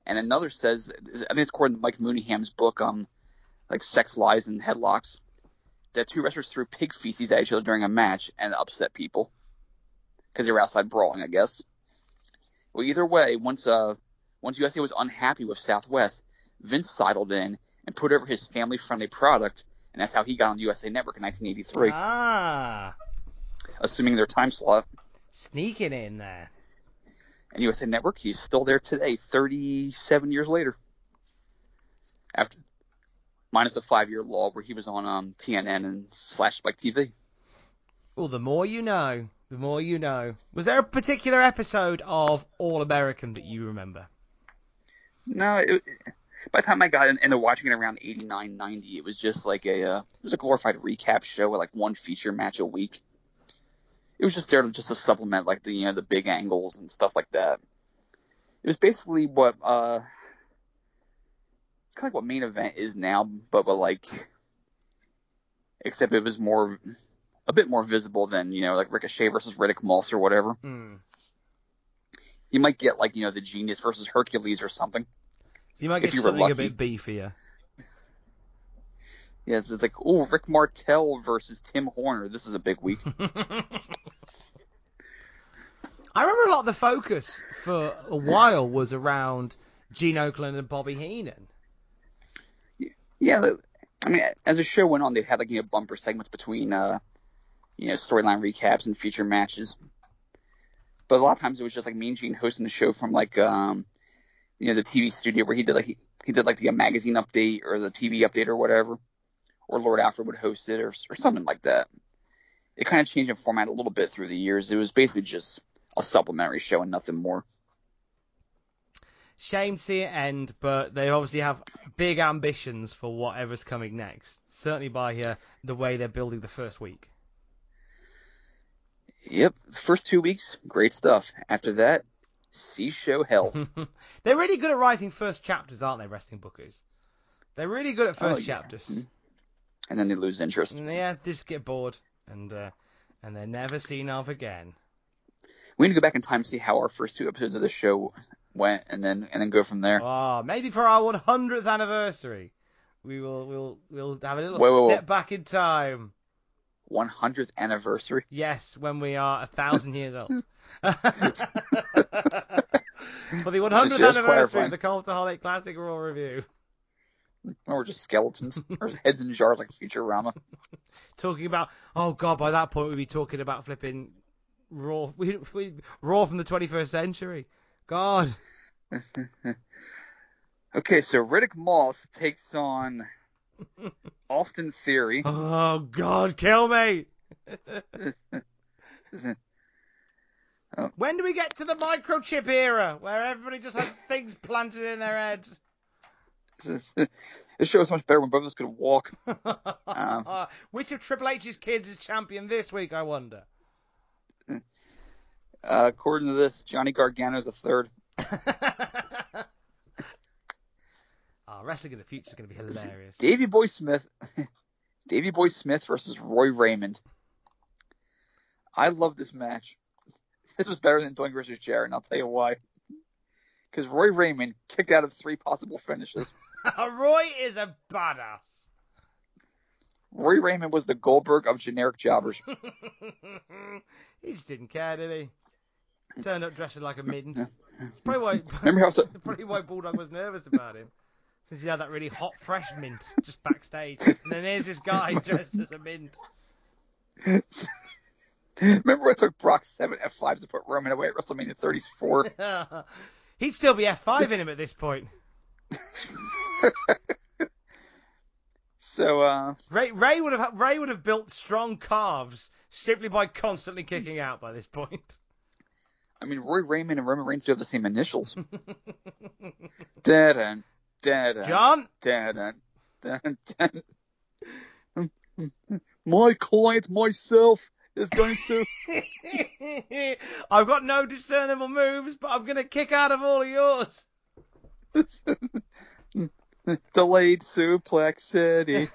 And another says I think it's according to Mike Mooneyham's book, um, like Sex Lies and Headlocks, that two wrestlers threw pig feces at each other during a match and upset people because they were outside brawling, I guess. Well, either way, once uh once USA was unhappy with Southwest, Vince sidled in and put over his family-friendly product, and that's how he got on the USA Network in 1983, Ah, assuming their time slot. sneaking in there. And USA Network, he's still there today, 37 years later. After minus a five-year law where he was on um, TNN and slash Spike TV. Well, the more you know, the more you know. Was there a particular episode of All American that you remember? No, it, by the time I got in, into watching it around 89, 90, it was just like a uh, it was a glorified recap show with like one feature match a week. It was just there to just to supplement like the you know the big angles and stuff like that. It was basically what uh kind of like what main event is now, but but like except it was more a bit more visible than you know like Ricochet versus Riddick Moss or whatever. Hmm. You might get like you know the Genius versus Hercules or something. You might If get you were something a bit beefier. Yeah, it's, it's like, oh, Rick Martel versus Tim Horner. This is a big week. I remember a lot of the focus for a while was around Gene Okerlund and Bobby Heenan. Yeah, I mean, as the show went on, they had like you know bumper segments between uh, you know storyline recaps and feature matches. But a lot of times it was just like Mean Gene hosting the show from like um you know the TV studio where he did like he, he did like the magazine update or the TV update or whatever, or Lord Alfred would host it or or something like that. It kind of changed in format a little bit through the years. It was basically just a supplementary show and nothing more. Shame to see it end, but they obviously have big ambitions for whatever's coming next. Certainly by uh, the way they're building the first week. Yep, first two weeks, great stuff. After that, see show hell. they're really good at writing first chapters, aren't they, wrestling bookers? They're really good at first Oh, yeah. chapters. and then they lose interest. And yeah, they just get bored and uh, and they're never seen of again. We need to go back in time and see how our first two episodes of the show went, and then and then go from there. Oh, maybe for our 100th anniversary, we will we'll we'll have a little Wait, wait, wait. step back in time. 100th anniversary. Yes, when we are a thousand years old. for the 100th Just anniversary clarifying. of the Cultaholic Classic Raw review, Or we're just skeletons, or heads in jars like Futurama. talking about oh god, by that point we'd be talking about flipping Raw, we, we Raw from the 21st century. God, Okay, so Riddick Moss takes on Austin Theory. oh god, kill me. When do we get to the microchip era where everybody just has things planted in their heads? this show was much better when both of us could walk. Um, which of Triple H's kids is champion this week? I wonder. Uh, according to this, Johnny Gargano the third. Oh, wrestling in the future is going to be hilarious. Davy Boy Smith, Davy Boy Smith versus Roy Raymond. I love this match. This was better than Doink versus Jarrett, and I'll tell you why. Because Roy Raymond kicked out of three possible finishes. Roy is a badass. Roy Raymond was the Goldberg of generic jobbers. he just didn't care, did he? Turned up dressed like a midden. Probably why, Remember how so, probably why Bulldog was nervous about him. Since he had that really hot, fresh mint just backstage. And then there's this guy dressed as a mint. Remember it took Brock seven F5s to put Roman away at WrestleMania 34? He'd still be F5 in him at this point. so, uh, Ray, Ray would have Ray would have built strong calves simply by constantly kicking out by this point. I mean, Roy Raymond and Roman Reigns do have the same initials. da-dun, da-dun, John, da-dun, da-dun, da-dun. My client, myself, is going to. I've got no discernible moves, but I'm gonna kick out of all of yours. Delayed suplex city.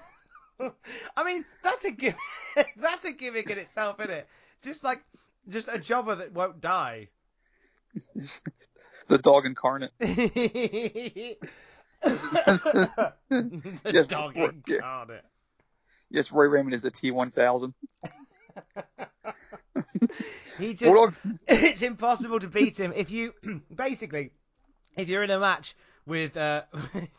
I mean, that's a gimmick. that's a gimmick in itself, isn't it? Just like just a jobber that won't die. the dog incarnate. the Yes, dog Roy- yeah. incarnate. Yes, Roy Raymond is the T1000. He just Bulldog. it's impossible to beat him if you basically if you're in a match with uh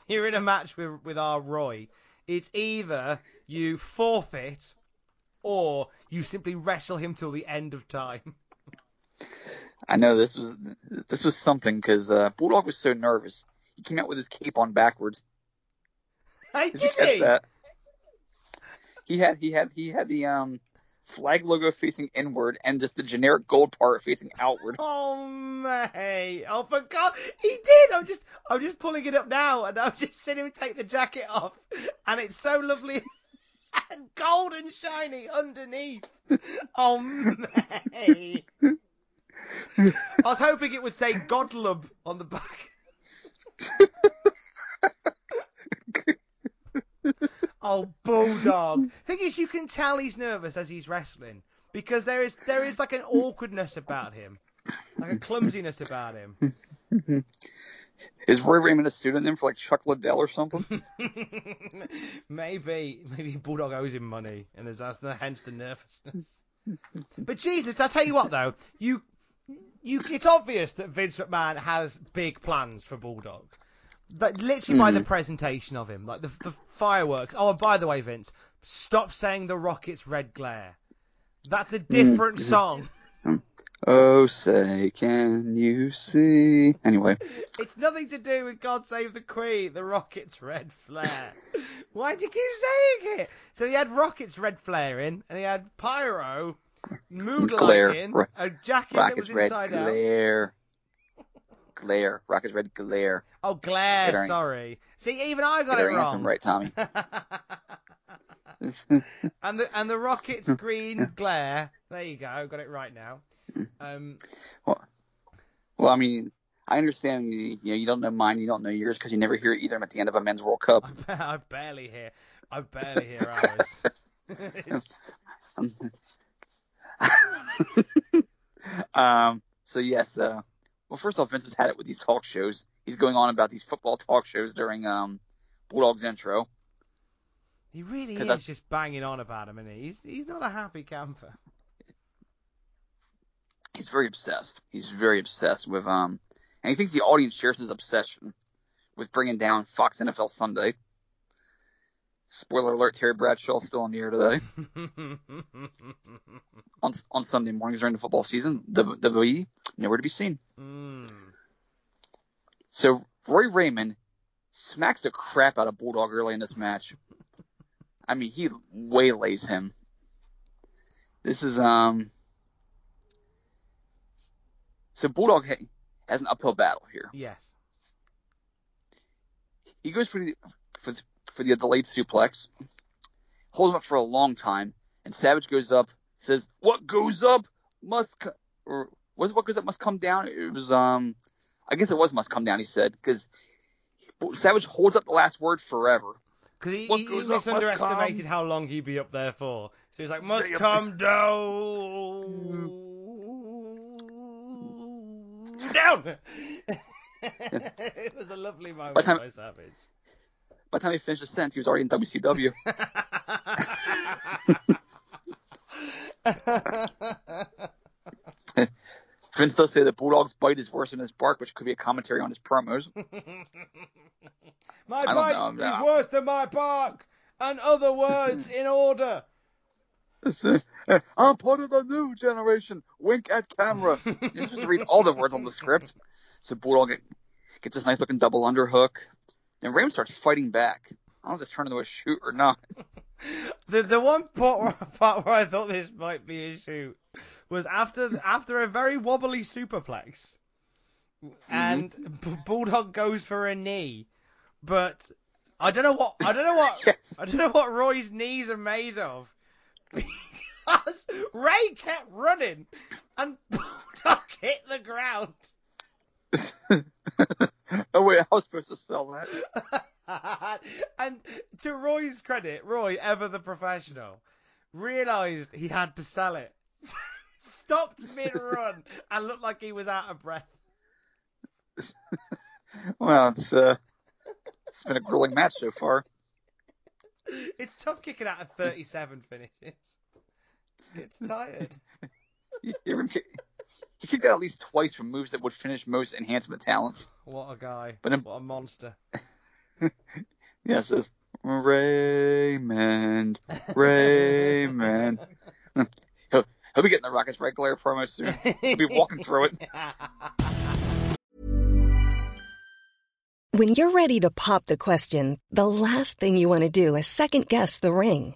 you're in a match with with our Roy it's either you forfeit or you simply wrestle him till the end of time I know this was this was something because uh, Bulldog was so nervous. He came out with his cape on backwards. hey Did did you catch that? He had he had he had the um flag logo facing inward and just the generic gold part facing outward. Oh mate! Oh for God, he did. I'm just, I'm just pulling it up now, and I'm just seeing him take the jacket off, and it's so lovely, and gold and shiny underneath. Oh mate! I was hoping it would say Godlub on the back. oh bulldog! Thing is, you can tell he's nervous as he's wrestling because there is there is like an awkwardness about him, like a clumsiness about him. Is Roy Raymond a pseudonym for like Chuck Liddell or something? maybe maybe Bulldog owes him money, and there's that's the, hence the nervousness. But Jesus, I tell you what though, you you it's obvious that Vince McMahon has big plans for Bulldog. Like literally by the mm. presentation of him, like the the fireworks. Oh, and by the way, Vince, stop saying the Rockets' red glare. That's a mm. different song. Um, oh, say, can you see? Anyway, It's nothing to do with God Save the Queen, the Rockets' red flare. Why do you keep saying it? So he had Rockets' red flare in, and he had Pyro, Moonlight Glare. in, Ro- a jacket that Rockets was red inside out. glare. Glare. Rockets red glare. Oh, glare, Get sorry. See, even I got Get it our anthem wrong. right, Tommy. and the and the Rockets' green glare. There you go, got it right now. Um, well, well, I mean, I understand you, you know you don't know mine, you don't know yours because you never hear either of them at the end of a men's World Cup. I barely hear. I barely hear ours. um. So yes. Uh. Well, first off, Vince has had it with these talk shows. He's going on about these football talk shows during um Bulldogs intro. he really is that's- just banging on about him, and he's he's not a happy camper. He's very obsessed. He's very obsessed with um, and he thinks the audience shares his obsession with bringing down Fox NFL Sunday. Spoiler alert: Terry Bradshaw still on the air today on on Sunday mornings during the football season. The WWE nowhere to be seen. mm. So Roy Raymond smacks the crap out of Bulldog early in this match. I mean, he waylays him. This is um. So Bulldog has an uphill battle here. Yes. He goes for the for the, for the delayed suplex, holds him up for a long time, and Savage goes up, says, "What goes up must," co-, or was it what goes up must come down? It was um, I guess it was must come down. He said because Savage holds up the last word forever. Because he, What he, he misunderestimated how long he'd be up there for. So he's like, must Say a- come down. down! it was a lovely moment By time- by Savage. By the time he finished the sentence, he was already in WCW. Vince does say that Bulldog's bite is worse than his bark, which could be a commentary on his promos. my bite know, is worse than my bark, and other words in order. I'm part of the new generation. Wink at camera. You're supposed to read all the words on the script. So Bulldog get, gets this nice looking double underhook. And Raymond starts fighting back. I don't know if this turned into a shoot or not. The the one part where, part where I thought this might be a shoot was after after a very wobbly superplex, mm-hmm. and B- Bulldog goes for a knee, but I don't know what I don't know what Yes. I don't know what Roy's knees are made of because Ray kept running and Bulldog hit the ground. Oh wait, I was supposed to sell that. and to Roy's credit, Roy, ever the professional, realised he had to sell it. Stopped mid run and looked like he was out of breath. Well, it's uh, it's been a grueling match so far. It's tough kicking out of 37 finishes. It's tired. He, he kicked out at least twice from moves that would finish most enhancement talents. What a guy. But I'm- what a monster. Yes, it's Raymond, Raymond. he'll, he'll be getting the Rockets Red Glare promo soon. He'll be walking through it. When you're ready to pop the question, the last thing you want to do is second guess the ring.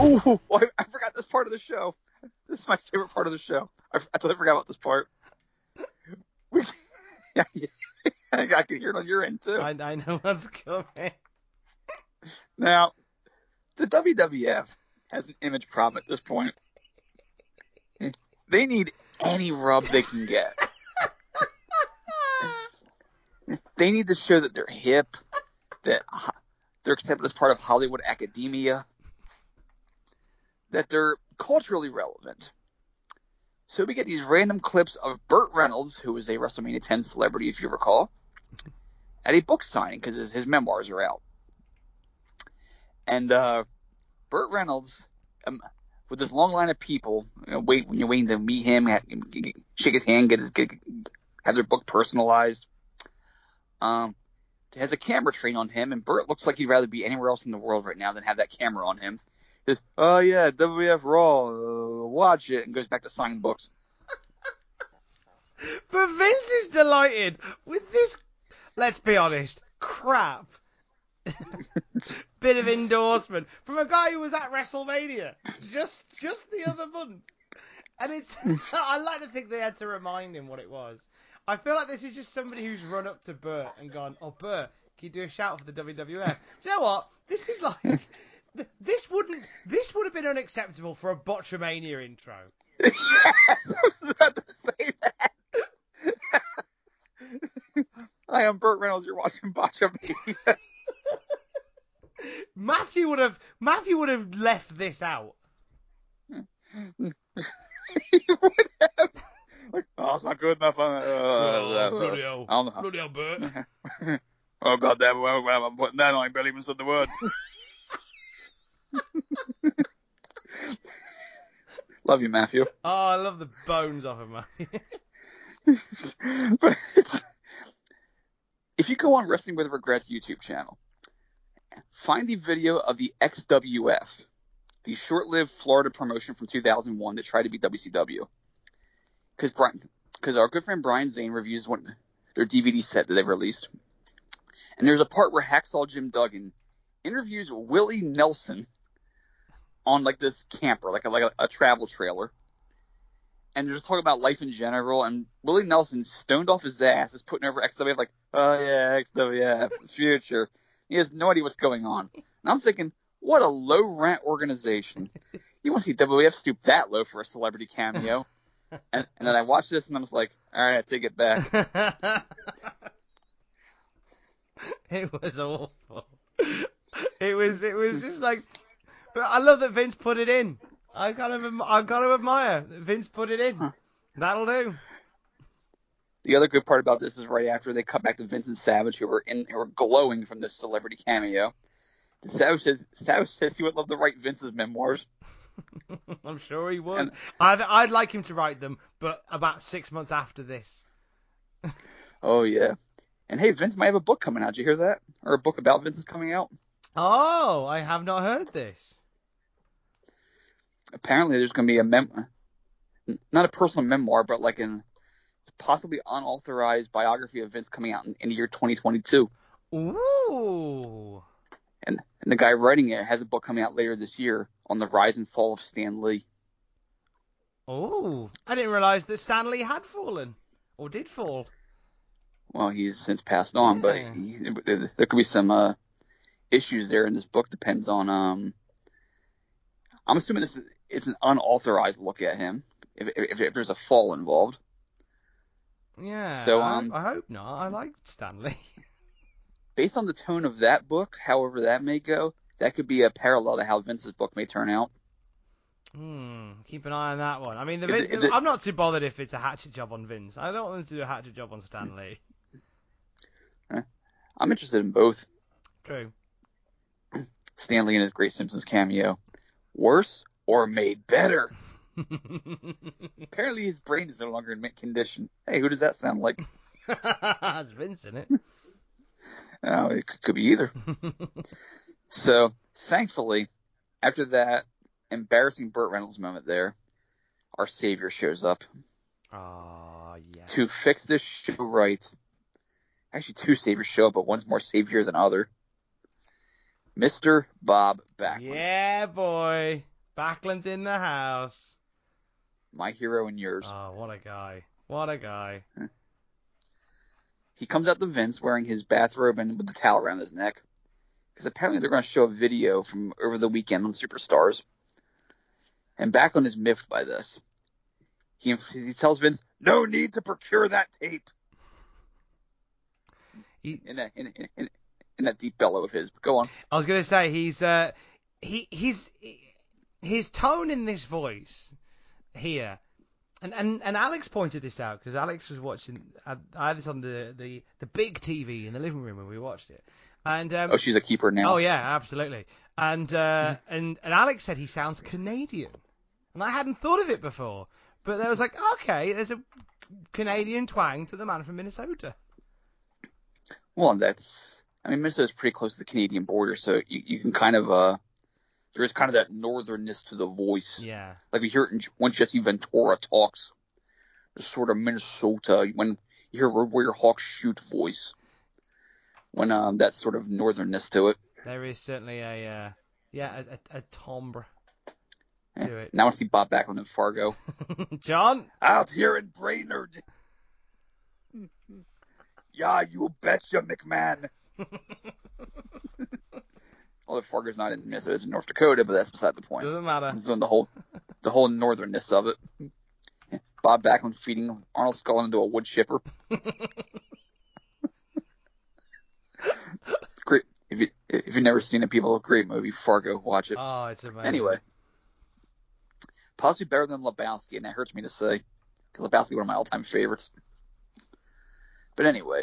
Ooh, I, I forgot this part of the show. This is my favorite part of the show. I, I totally forgot about this part. We, yeah, I can hear it on your end too. I, I know what's coming. Now, the WWF has an image problem at this point. They need any rub they can get. they need to show that they're hip, that uh, they're accepted as part of Hollywood academia, that they're culturally relevant. So we get these random clips of Burt Reynolds, who was a WrestleMania 10 celebrity, if you recall, at a book signing because his, his memoirs are out. And uh, Burt Reynolds, um, with this long line of people, you know, wait when you're waiting to meet him, have, shake his hand, get his get, have their book personalized. Um, has a camera trained on him, and Burt looks like he'd rather be anywhere else in the world right now than have that camera on him. Oh yeah, WWF Raw, uh, watch it, and goes back to signing books. But Vince is delighted with this. Let's be honest, crap. Bit of endorsement from a guy who was at WrestleMania just just the other month, and it's. I like to think they had to remind him what it was. I feel like this is just somebody who's run up to Burt and gone, "Oh, Burt, can you do a shout for the WWF?" Do you know what? This is like. This wouldn't. This would have been unacceptable for a Botchamania intro. yes, I was about to say that. Hi, I'm Burt Reynolds. You're watching Botchamania. Matthew would have. Matthew would have left this out. he would have. Like, oh, it's not good enough. Uh, uh, bloody hell. I don't know. Bloody hell, Burt. oh, God damn, where, where am putting that on? I barely even said the word. Love you, Matthew. Oh, I love the bones off of Matthew. but if you go on Wrestling with Regrets YouTube channel, find the video of the XWF, the short-lived Florida promotion from 2001 that tried to be WCW. Because Brian, because our good friend Brian Zane reviews one their DVD set that they released, and there's a part where Hacksaw Jim Duggan interviews Willie Nelson on like this camper, like a, like a, a travel trailer. And they're just talking about life in general, and Willie Nelson, stoned off his ass, is putting over XWF like, oh yeah, XWF, future. He has no idea what's going on. And I'm thinking, what a low rent organization. You want to see WWF stoop that low for a celebrity cameo? and, and then I watched this and I was like, all right, I take it back. it was awful. It was. It was just like. But I love that Vince put it in. I kind of. I got to admire that Vince put it in. That'll do. The other good part about this is right after they cut back to Vincent Savage, who were in, who were glowing from this celebrity cameo. Savage says, Savage says he would love to write Vince's memoirs. I'm sure he would. And- I'd, I'd like him to write them, but about six months after this. Oh yeah. And hey, Vince might have a book coming out. Did you hear that? Or a book about Vince is coming out. Oh, I have not heard this. Apparently, there's going to be a mem, not a personal memoir, but like an possibly unauthorized biography of Vince coming out in, in the year 2022. Ooh. And, and the guy writing it has a book coming out later this year on the rise and fall of Stan Lee. Oh, I didn't realize that Stan Lee had fallen or did fall. Well, he's since passed on, but he, there, there could be some uh, issues there in this book. Depends on. Um, I'm assuming this is, it's an unauthorized look at him. If, if, if there's a fall involved. Yeah. So, I- um, I, hope not. I like Stan Lee. based on the tone of that book, however that may go, that could be a parallel to how Vince's book may turn out. Hmm. Keep an eye on that one. I mean, the, If Vin- it- if it- I'm not too bothered if it's a hatchet job on Vince. I don't want them to do a hatchet job on Stan Lee. I'm interested in both. True. Stan Lee and his Great Simpsons cameo. Worse or made better? Apparently his brain is no longer in mint condition. Hey, who does that sound like? That's Vince in it. Oh, it could, could be either. so, thankfully, After that embarrassing Burt Reynolds moment there, our savior shows up Oh, yeah. to fix this show right. Actually, two saviors show up, but one's more savior than other. Mr. Bob Backlund, Yeah, boy. Backlund's in the house. my hero and yours. Oh, what a guy. What a guy. he comes out to Vince wearing his bathrobe and with the towel around his neck. Because apparently they're going to show a video from over the weekend on Superstars. And Backlund is miffed by this. He, he tells Vince, no need to procure that tape. He, In that, in, in, in, in that deep bellow of his. But go on. I was going to say he's uh he he's his tone in this voice here. And, and and Alex pointed this out because Alex was watching. I, I had this on the, the, the big TV in the living room when we watched it, and um, Oh, she's a keeper now. Oh yeah, absolutely. And uh, and and Alex said he sounds Canadian, and I hadn't thought of it before. But there was like, okay, there's a Canadian twang to the man from Minnesota. Well, that's. I mean, Minnesota's pretty close to the Canadian border, so you, you can kind of. uh There's kind of that northernness to the voice. Yeah. Like we hear it in, when Jesse Ventura talks. There's sort of Minnesota when you hear Road Warrior Hawk shoot voice. When um, that sort of northernness to it. There is certainly a uh, yeah a, a, a timbre Eh, to it. Now I see Bob Backlund in Fargo. John, Out here in Brainerd. yeah, you betcha, McMahon. Although Fargo's not in Minnesota, it's in North Dakota, but that's beside the point. doesn't matter. I'm doing the whole, the whole northernness of it. Bob Backlund feeding Arnold Skaaland into a wood chipper. great. If you if you've never seen it, people, great movie. Fargo, watch it. Oh, it's amazing. Anyway, possibly better than Lebowski, and that hurts me to say, because Lebowski one of my all-time favorites. But anyway,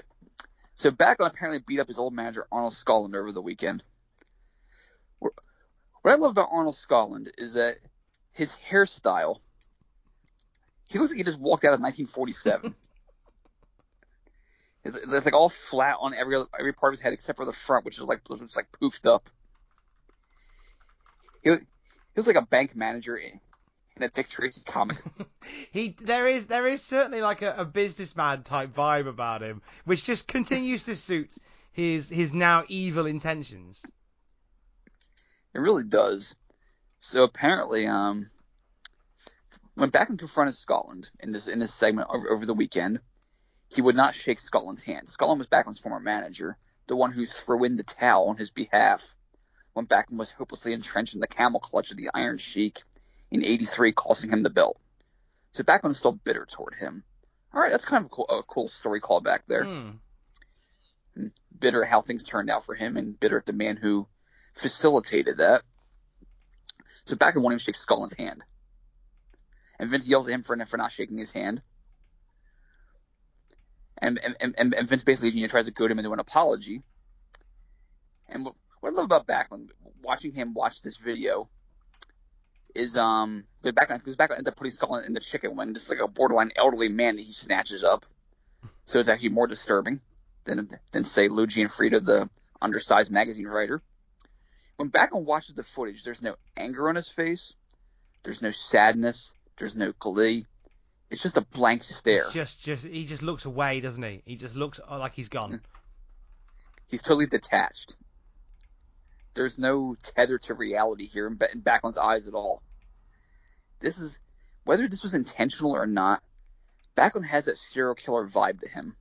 so Backlund apparently beat up his old manager Arnold Skaaland over the weekend. What I love about Arnold Skaaland is that his hairstyle, he looks like he just walked out of 1947. it's, it's like all flat on every every part of his head except for the front, which is like which is like poofed up. He, he was like a bank manager in, in a Dick Tracy comic. he there is there is certainly like a, a businessman type vibe about him, which just continues to suit his his now evil intentions. It really does. So apparently, um, when Backlund confronted Skaaland in this in this segment over, over the weekend, he would not shake Skaaland's hand. Skaaland was Backlund's former manager, the one who threw in the towel on his behalf when Backlund was hopelessly entrenched in the camel clutch of the Iron Sheik in '83, costing him the belt. So Backlund is still bitter toward him. All right, that's kind of a cool, a cool story callback there Hmm. bitter at how things turned out for him and bitter at the man who facilitated that. So Backlund, he shakes Skaaland's hand. And Vince yells at him for, for not shaking his hand. And, and, and, and Vince basically you know, tries to goad him into an apology. And what, what I love about Backlund, watching him watch this video, is um because Backlund, because Backlund ends up putting Skaaland in the chicken wing, just like a borderline elderly man that he snatches up. So it's actually more disturbing than than say Luigi and Gianfrida, the undersized magazine writer. When Backlund watches the footage, there's no anger on his face, there's no sadness, there's no glee. It's just a blank stare. It's just just he just looks away, doesn't he? He just looks uh, like he's gone. He's totally detached. There's no tether to reality here in, in Backlund's eyes at all. This is whether this was intentional or not. Backlund has that serial killer vibe to him,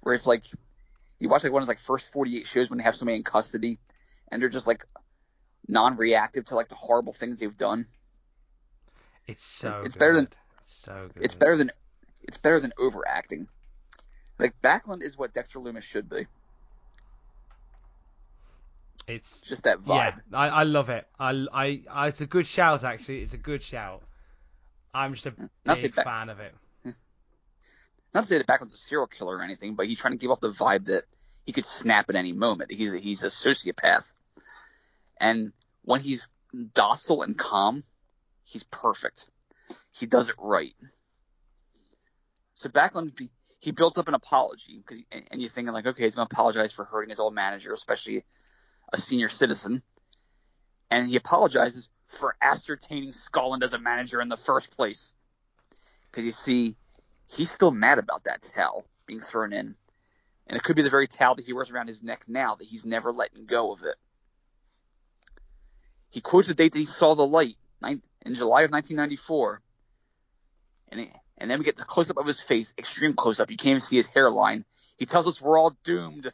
where it's like you watch like one of his like first 48 shows when they have somebody in custody, and they're just like non-reactive to like the horrible things they've done. It's so. It's good. better than- It's so good. It's better than it's better than overacting. Like Backlund is what Dexter Loomis should be. It's Just that vibe. yeah. I, I love it. I, I I it's a good shout actually. It's a good shout. I'm just a Not big that- fan of it. not to say that Backlund's a serial killer or anything, but he's trying to give off the vibe that he could snap at any moment. He's a, he's a sociopath, and when he's docile and calm, he's perfect. He does it right. So Backlund, be- he built up an apology, and you're thinking like, okay, he's going to apologize for hurting his old manager, especially a senior citizen. and he apologizes for ascertaining Skaaland as a manager in the first place. Because you see, he's still mad about that towel being thrown in. And it could be the very towel that he wears around his neck now that he's never letting go of it. He quotes the date that he saw the light in July of 1994. And, and then we get the close up of his face, extreme close up. You can't even see his hairline. He tells us we're all doomed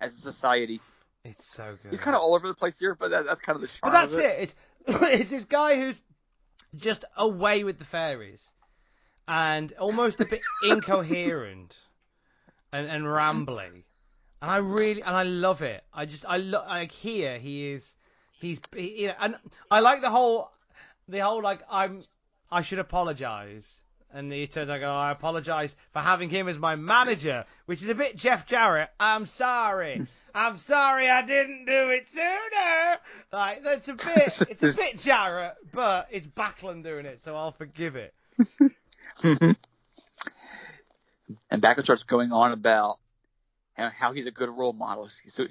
as a society. It's so good. He's kind of all over the place here, but that, that's kind of the charm. But that's of it. It's it's this guy who's just away with the fairies and almost a bit incoherent and, and rambly. And I really and I love it. I just I look like here he is he's he, you know and I like the whole the whole like I'm I should apologize. And he turns out, oh, I apologise for having him as my manager, which is a bit Jeff Jarrett. I'm sorry. I'm sorry I didn't do it sooner. Like that's a bit, it's a bit Jarrett, but it's Backlund doing it, so I'll forgive it. and Backlund starts going on about how he's a good role model. So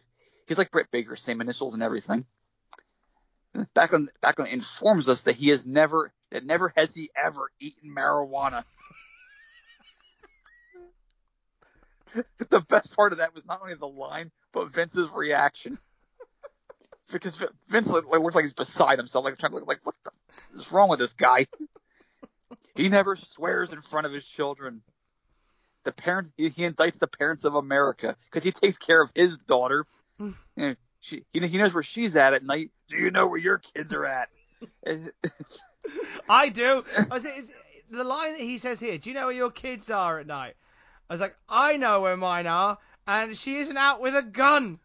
he's like Britt Baker, same initials and everything. Backlund, Backlund informs us that he has never, that never has he ever eaten marijuana. the best part of that was not only the line, but Vince's reaction. because Vince looks like he's beside himself, like trying to look like, what the is wrong with this guy? he never swears in front of his children. The parents, he, indicts the parents of America because he takes care of his daughter. You know, she, he, he knows where she's at at night. Do you know where your kids are at? I do. I was, the line that he says here, do you know where your kids are at night? I was like, I know where mine are, and she isn't out with a gun.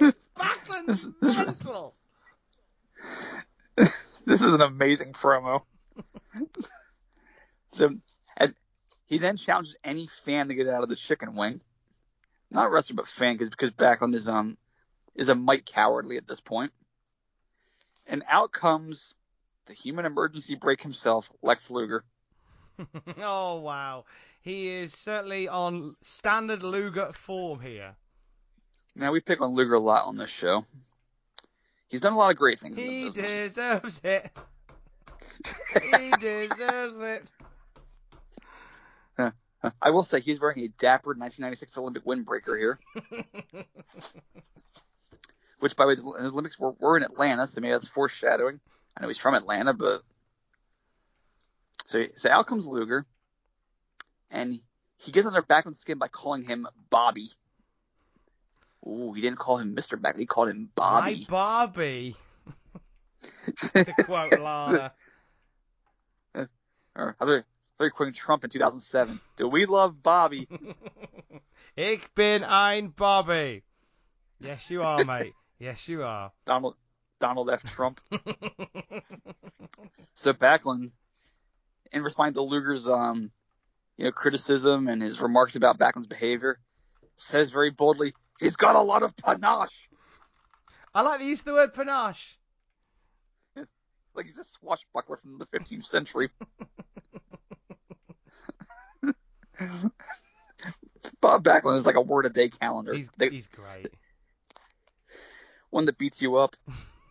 Backlund's this, mental. This is an amazing promo. so, as he then challenges any fan to get out of the chicken wing, not wrestler but fan, because because Backlund is um is a mite cowardly at this point. And out comes the human emergency brake himself, Lex Luger. oh wow, he is certainly on standard Luger form here. Now we pick on Luger a lot on this show. He's done a lot of great things. He deserves it. he deserves it. I will say he's wearing a dapper 1996 Olympic windbreaker here. Which, by the way, his Olympics were, were in Atlanta, so maybe that's foreshadowing. I know he's from Atlanta, but so so out comes Luger, and he gets on their back on the skin by calling him Bobby. Ooh, he didn't call him Mr. Back. He called him Bobby. My Bobby. to quote Lana. or other quoting Trump in 2007. Do we love Bobby? ich bin ein Bobby. Yes, you are, mate. Yes, you are. Donald Donald F. Trump. so Backlund, in response to Luger's um, you know, criticism and his remarks about Backlund's behavior, says very boldly, He's got a lot of panache. I like the use of the word panache. like he's a swashbuckler from the 15th century. Bob Backlund is like a word a day calendar. He's, they, he's great. One that beats you up.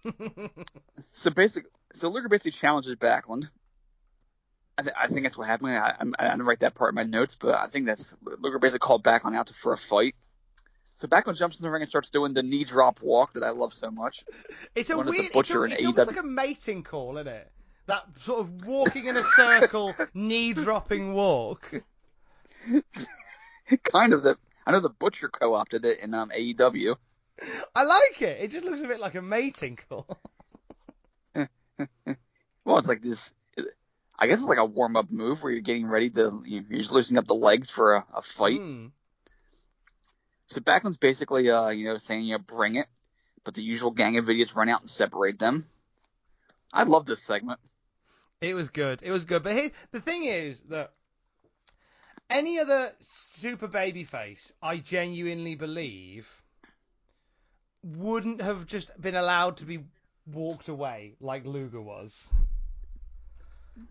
so basically, so Luger basically challenges Backlund. I, th- I think that's what happened. I, I, I didn't write that part in my notes, but I think that's Luger basically called Backlund out to, for a fight. So Backlund jumps in the ring and starts doing the knee drop walk that I love so much. It's a weird, it's, a, it's almost like a mating call, isn't it? That sort of walking in a circle, knee dropping walk. kind of the. I know the Butcher co-opted it in um, AEW. I like it. It just looks a bit like a mating call. well, it's like this. I guess it's like a warm-up move where you're getting ready to. You're just loosening up the legs for a, a fight. Mm. So Backlund's basically, uh, you know, saying, you know, bring it, but the usual gang of idiots run out and separate them. I love this segment. It was good. It was good. But here, the thing is that any other super baby face, I genuinely believe, wouldn't have just been allowed to be walked away like Luger was.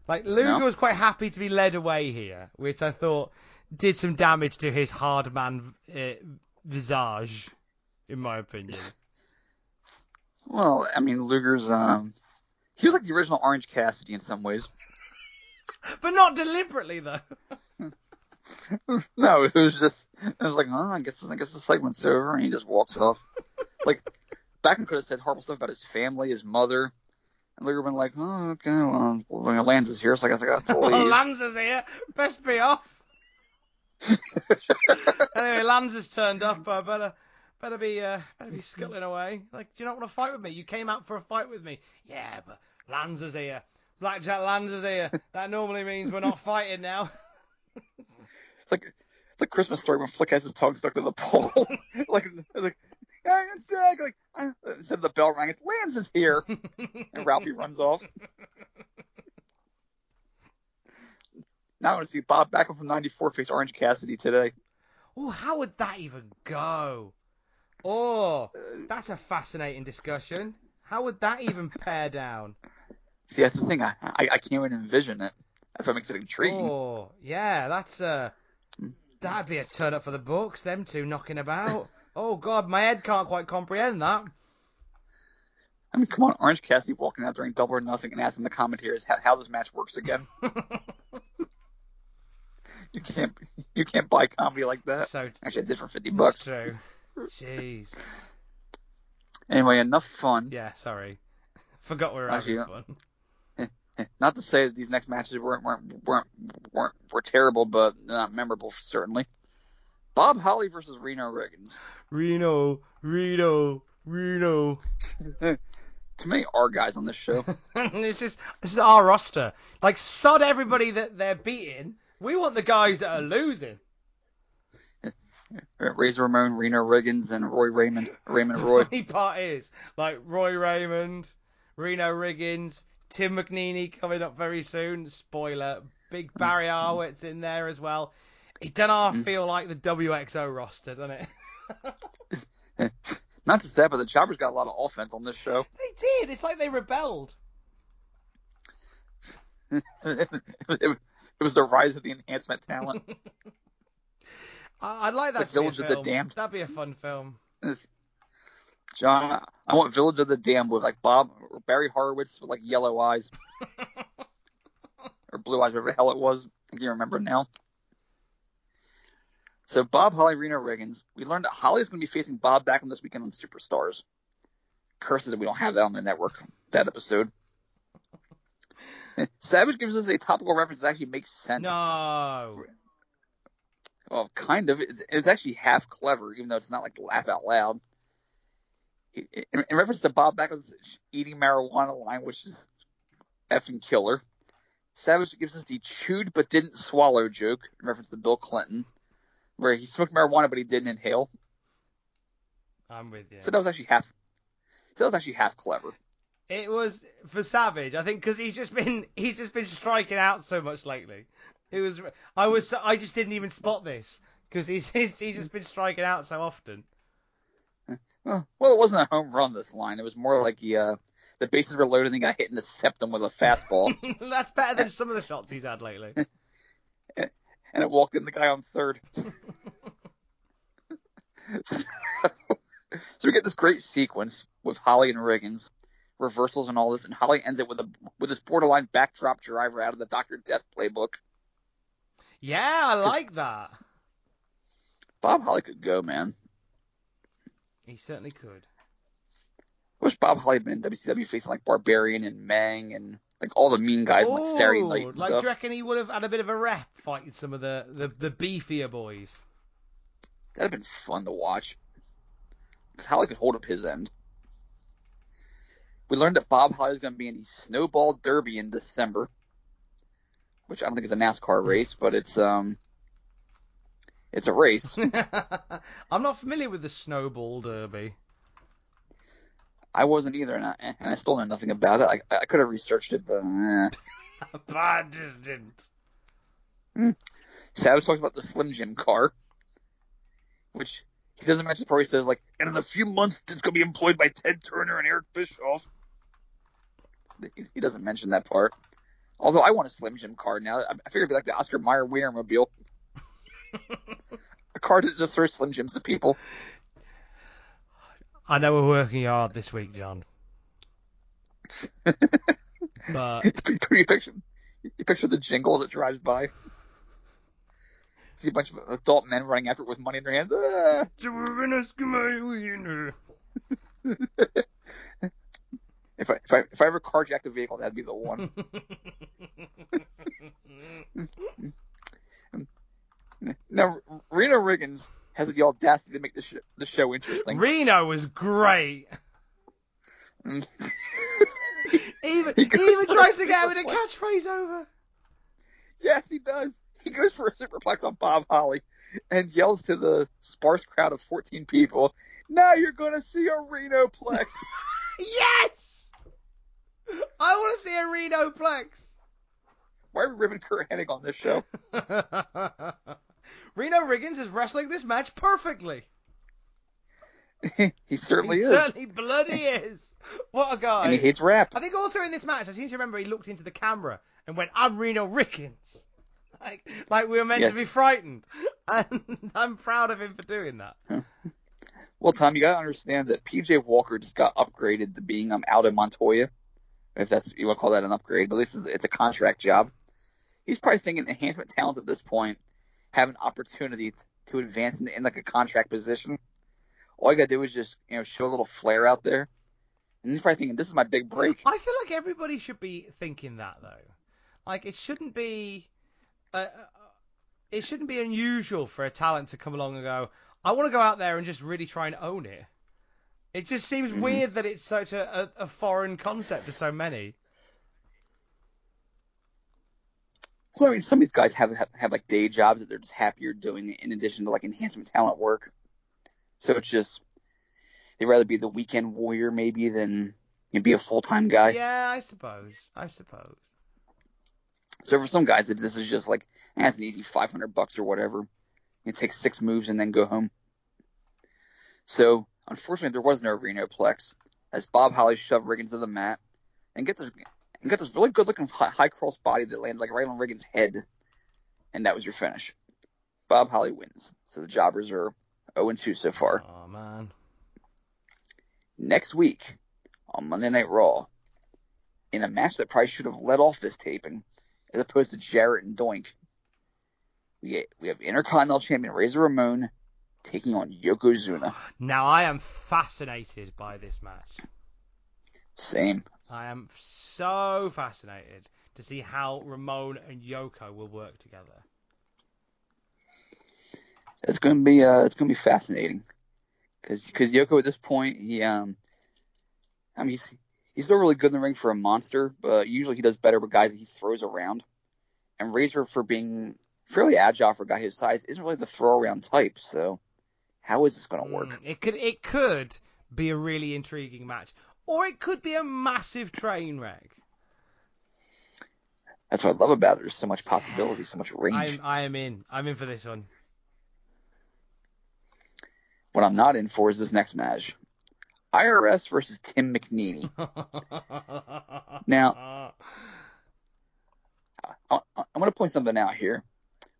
Like Luger no. was quite happy to be led away here, which I thought did some damage to his hard man uh, visage. in my opinion. Well, I mean, Luger's um, he was like the original Orange Cassidy in some ways. But not deliberately though. no, it was just I was like, oh, I guess I guess the segment's over, and he just walks off. like Backlund could have said horrible stuff about his family, his mother, and Luger been like, oh, okay, well, well Lanza's here, so I guess I got to leave. well, Lanza's here. Best be off. anyway, Lanza's turned up. I better better be uh, better be scuttling away. Like, do you not want to fight with me? You came out for a fight with me. Yeah, but Lanza's here. Blackjack Lanza's here. That normally means we're not fighting now. It's like it's like Christmas story when Flick has his tongue stuck to the pole. like like yeah, it's Doug. Like uh, instead of the bell rang, it's Lance is here, and Ralphie runs off. Now I want to see Bob Backlund from '94 face Orange Cassidy today. Oh, how would that even go? Oh, that's a fascinating discussion. How would that even pair down? See, that's the thing. I, I, I can't even envision it. That's what makes it intriguing. Oh, yeah, that's uh, that'd be a turn up for the books. Them two knocking about. oh God, my head can't quite comprehend that. I mean, come on, Orange Cassidy walking out during Double or Nothing and asking the commentators how, how this match works again. you can't you can't buy comedy like that. So actually, I did for fifty bucks. True. Jeez. Anyway, enough fun. Yeah, sorry. Forgot we were actually, having fun. Not to say that these next matches weren't weren't weren't, weren't were terrible, but not memorable certainly. Bob Holly versus Reno Riggins. Reno, Reno, Reno. Too many R guys on this show. this is this is our roster. Like sod everybody that they're beating. We want the guys that are losing. Razor Ramon, Reno Riggins, and Roy Raymond. Raymond Roy. The funny part is, like Roy Raymond, Reno Riggins, Tim McNeely coming up very soon. Spoiler. Big Barry Horowitz in there as well. It does not feel like the WXO roster, doesn't it? not just that, but the Jobbers got a lot of offense on this show. They did. It's like they rebelled. it, was the rise of the enhancement talent. I'd like that. The Village of the Damned. That'd be a fun film. John, I want Village of the Damned with like Bob or Barry Horowitz with like yellow eyes or blue eyes, whatever the hell it was. I can't remember now. So Bob Holly Reno Riggins, we learned that Holly is going to be facing Bob Backlund this weekend on Superstars. Curses that we don't have that on the network. That episode. Savage gives us a topical reference that actually makes sense. No. Well, kind of. It's, it's actually half clever, even though it's not like laugh out loud. In, in reference to Bob Backlund's eating marijuana line, which is effing killer, Savage gives us the chewed but didn't swallow joke in reference to Bill Clinton, where he smoked marijuana but he didn't inhale. I'm with you. So that was actually half. So that was actually half clever. It was for Savage, I think, because he's just been he's just been striking out so much lately. It was I was I just didn't even spot this because he's, he's he's just been striking out so often. Well, well, it wasn't a home run this line. It was more like he, uh, the bases were loaded and he got hit in the septum with a fastball. That's better than some of the shots he's had lately. and it walked in the guy on third. so, so we get this great sequence with Holly and Riggins, reversals and all this, and Holly ends it with a with this borderline backdrop driver out of the Doctor Death playbook. Yeah, I like that. Bob Holly could go, man. He certainly could. I wish Bob Holly had been in WCW facing like Barbarian and Meng and like all the mean guys Ooh, like Saturday Night and like, stuff. do you reckon he would have had a bit of a rep fighting some of the, the, the beefier boys? That'd have been fun to watch. Because Holly could hold up his end. We learned that Bob Holly is going to be in the Snowball Derby in December, which I don't think is a NASCAR race, but it's um, it's a race. I'm not familiar with the Snowball Derby. I wasn't either, and I, and I still know nothing about it. I, I could have researched it, but eh. but I just didn't. Hmm. Savage talks about the Slim Jim car, which he doesn't mention. Probably says like, and in a few months it's going to be employed by Ted Turner and Eric Bischoff. He doesn't mention that part. Although I want a Slim Jim car now. I figure it'd be like the Oscar Mayer Wienermobile. car that just serves Slim Jims to people. I know we're working hard this week, John. but you picture you picture the jingle that drives by. See a bunch of adult men running after it with money in their hands. Ah! if I if I if I ever carjacked a vehicle, that'd be the one. now Reno Riggins has the audacity to make the, sh- the show interesting. Reno was great. Even even tries to get with a catchphrase over. yes, he does. He goes for a superplex on Bob Holly and yells to the sparse crowd of 14 people, "Now you're gonna see a Reno Plex. Yes! I want to see a Reno Plex. Why are we ripping Curt Hennig on this show? Reno Riggins is wrestling this match perfectly. he certainly he is, certainly bloody is. What a guy. and he hates rap. I think also in this match, I seem to remember he looked into the camera and went, I'm Reno Riggins." Like, like we were meant Yes. to be frightened. And I'm proud of him for doing that. Well, Tom, you gotta understand that PJ Walker just got upgraded to being um Aldo Montoya, if that's you want to call that an upgrade, but at least it's- it's a contract job. He's probably thinking enhancement talent at this point have an opportunity to advance in, in like a contract position. All you gotta do is just you know show a little flair out there, and he's probably thinking this is my big break. I feel like everybody should be thinking that though. Like it shouldn't be, uh, uh, it shouldn't be unusual for a talent to come along and go, I want to go out there and just really try and own it. It just seems Mhm. weird that it's such a, a, a foreign concept to so many. Well, I mean, some of these guys have, have have like day jobs that they're just happier doing in addition to like enhancement talent work. So it's just they'd rather be the weekend warrior maybe than you know, be a full time guy. Yeah, I suppose. I suppose. So for some guys, this is just like eh, an easy 500 bucks or whatever. You take six moves and then go home. So unfortunately, there was no Renoplex as Bob Holly shoved Riggins to the mat and get this and got this really good looking high, cross body that landed like right on Riggins' head, and that was your finish. Bob Holly wins. So the Jobbers are 0 2 so far. Oh man. Next week on Monday Night Raw, in a match that probably should have led off this taping, as opposed to Jarrett and Doink, we get, we have Intercontinental Champion Razor Ramon taking on Yokozuna. Now I am fascinated by this match. Same. I am so fascinated to see how Ramon and Yoko will work together. It's going to be uh, it's going to be fascinating because because Yoko at this point he um I mean he's he's still really good in the ring for a monster, but usually he does better with guys that he throws around. And Razor for being fairly agile for a guy his size isn't really the throw around type. So how is this going to work? Mm, it could it could be a really intriguing match, or it could be a massive train wreck. That's what I love about it. There's so much possibility, so much range. I'm I am in. I'm in for this one. What I'm not in for is this next match. IRS versus Tim McNeely. Now, I, I, I'm going to point something out here.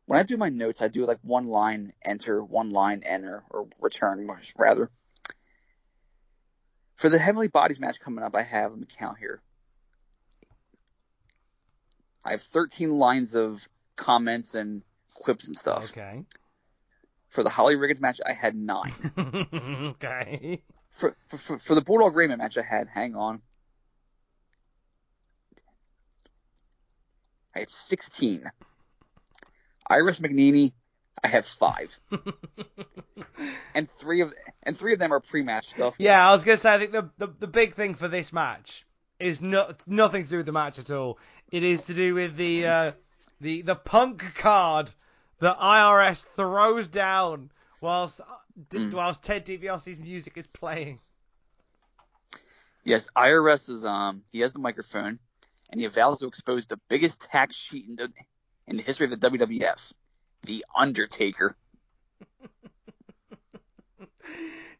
When I do my notes, I do like one line enter, one line enter, or return, rather. For the Heavenly Bodies match coming up, I have, let me count here. I have 13 lines of comments and quips and stuff. okay. For the Holly Riggins match, I had nine. okay. For, for, for, for the Bulldog Raymond match, I had, hang on. I had 16. IRS McNeely, I have five. and three of and three of them are pre-match stuff. Yeah, I was gonna say I think the, the the big thing for this match is not nothing to do with the match at all. It is to do with the uh, the the punk card that IRS throws down whilst uh, Mm. whilst Ted DiBiase's music is playing. Yes, IRS is um he has the microphone and he vows to expose the biggest tax sheet in the in the history of the WWF, the Undertaker.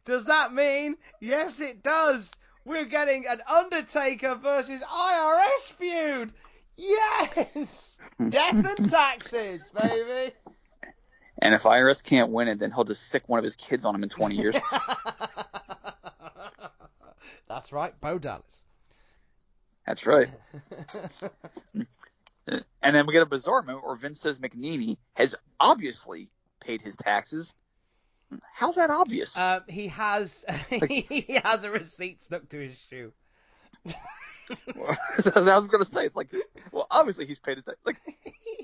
Does that mean? Yes, it does. We're getting an Undertaker versus IRS feud. Yes, death and taxes, baby. And if IRS can't win it, then he'll just sic one of his kids on him in 20 years. That's right, Bo Dallas. That's right. And then we get a bizarre moment where Vince says McNeely has obviously paid his taxes. How's that obvious? Uh, he has he has a receipt stuck to his shoe. I was gonna say it's like, well, obviously he's paid his taxes. Like,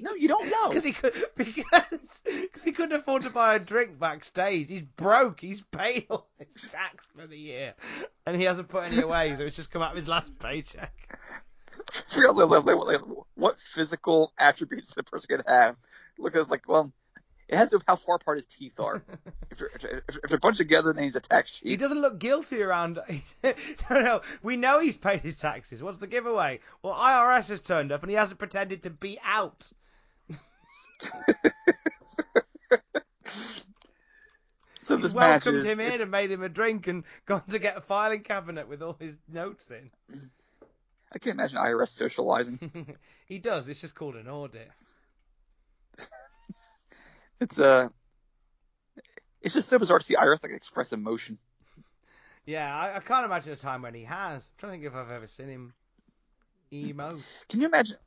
no, you don't know. Because he could because cause he couldn't afford to buy a drink backstage. He's broke. He's paid all his tax for the year, and he hasn't put any away, so it's just come out of his last paycheck. What physical attributes a person could have? Look at like, well, it has to do with how far apart his teeth are. if, they're, if, if they're bunched together, then he's a tax sheet. He doesn't look guilty around. no, no, we know he's paid his taxes. What's the giveaway? Well, IRS has turned up and he hasn't pretended to be out. so He's this welcomed is, him in and made him a drink and gone to get a filing cabinet with all his notes in. I can't imagine IRS socializing. he does. It's just called an audit. It's uh, it's just so bizarre to see IRS like express emotion. Yeah, I, I can't imagine a time when he has. I'm trying to think if I've ever seen him emote. Can you imagine?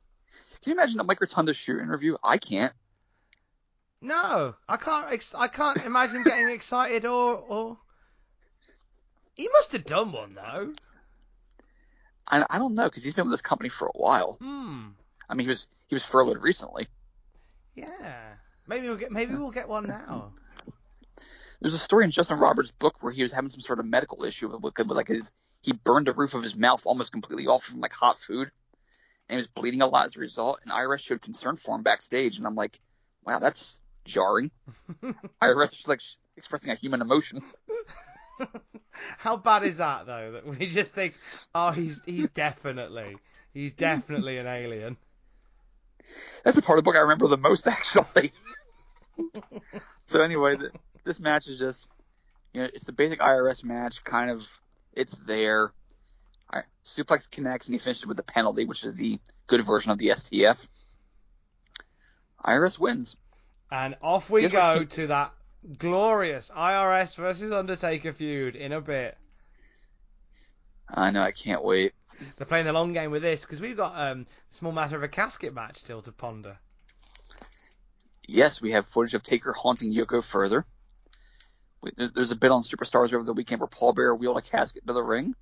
Can you imagine a Mike Rotunda shoot interview? I can't. No, I can't. Ex- I can't imagine getting excited or or. He must have done one though. I, I don't know because he's been with this company for a while. Hmm. I mean, he was he was furloughed recently. Yeah. Maybe we'll get. Maybe we'll get one now. There's a story in Justin Roberts' book where he was having some sort of medical issue with, with like his, he burned the roof of his mouth almost completely off from like hot food, and he was bleeding a lot as a result. And IRS showed concern for him backstage, and I'm like, wow, that's jarring. IRS like expressing a human emotion. How bad is that though? That we just think, oh, he's he's definitely he's definitely an alien. That's the part of the book I remember the most, actually. so anyway, the, this match is just, you know, it's the basic IRS match. Kind of, it's there. Right, suplex connects and he finishes with the penalty, which is the good version of the STF. IRS wins. And off we go to that glorious IRS versus Undertaker feud in a bit. I know, I can't wait. They're playing the long game with this because we've got um, a small matter of a casket match still to ponder. Yes, we have footage of Taker haunting Yoko further. There- there's a bit on Superstars over the weekend where Paul Bearer wheeled a casket to the ring,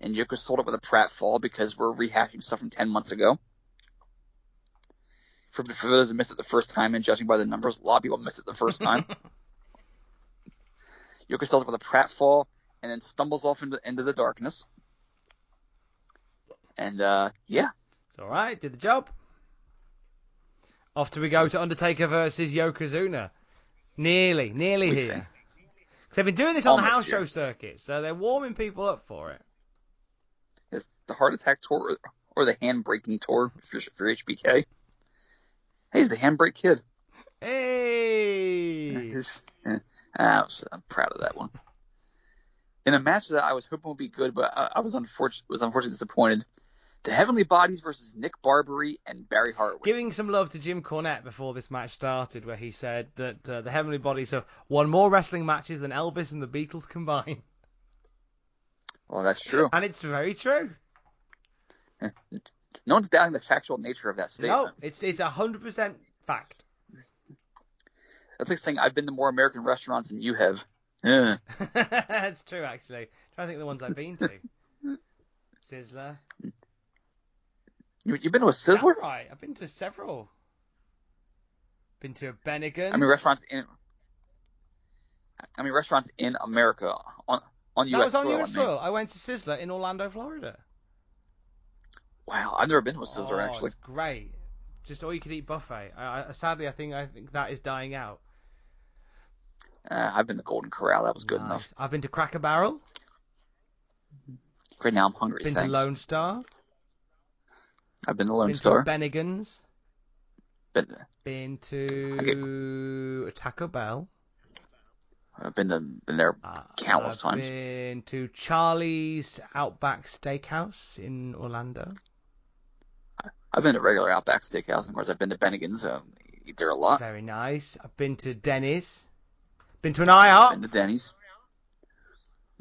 and Yoko sold it with a pratfall because we're rehashing stuff from 10 months ago. For, for those who missed it the first time, and judging by the numbers, a lot of people missed it the first time. Yoko sells it with a pratfall, and then stumbles off into, into the darkness. And, uh, yeah. It's all right. Did the job. Off to we go to Undertaker versus Yokozuna. Nearly, nearly We here. think. they've been doing this on the house here. show circuit, so they're warming people up for it. It's the heart attack tour or the hand breaking tour for, for HBK. He's the handbrake kid. Hey! His- eh, I was, I'm proud of that one. In a match that I was hoping would be good, but I, I was unfortunate was unfortunately disappointed. The Heavenly Bodies versus Nick Barbary and Barry Horowitz. Giving some love to Jim Cornette before this match started, where he said that uh, the Heavenly Bodies have won more wrestling matches than Elvis and the Beatles combined. well, that's true. And it's very true. No one's doubting the factual nature of that statement. No, it's it's a hundred percent fact. That's like saying I've been to more American restaurants than you have. Eh. That's true, actually. trying to think of the ones I've been to. Sizzler. You, you've been to a Sizzler? That's right. I've been to several. Been to a Bennigan. I mean, restaurants in. I mean, restaurants in America on on That U.S. was on soil. US I mean. soil. I went to Sizzler in Orlando, Florida. Wow, I've never been to a Sizzler oh, actually. It's great. Just all you could eat buffet. I, I, sadly, I think I think that is dying out. Uh, I've been to Golden Corral. That was good Nice. enough. I've been to Cracker Barrel. Right now I'm hungry. Been thanks. to Lone Star. I've been to Lone been Star. to Bennigan's. Been, Been to Taco Bell. I've been to been there Uh, countless I've times. Been to Charlie's Outback Steakhouse in Orlando. I've been to regular Outback Steakhouse. and Of course, I've been to Bennigan's. Um, eat there a lot. Very nice. I've been to Denny's. Been to an IHOP. Been to Denny's.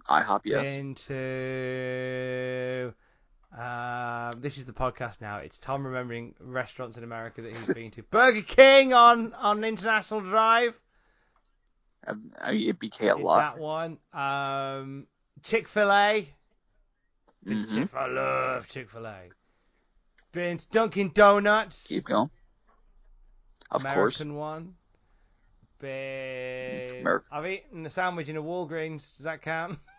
IHOP, yes. Been to. Um, this is the podcast now. It's Tom remembering restaurants in America that he's been to. Burger King on on International Drive. I eat BK a Did lot. that one. Um, Chick Fil A. Mhm. I love Chick Fil A. To Dunkin' Donuts. Keep going. Of American one. Been. I've eaten a sandwich in a Walgreens. Does that count?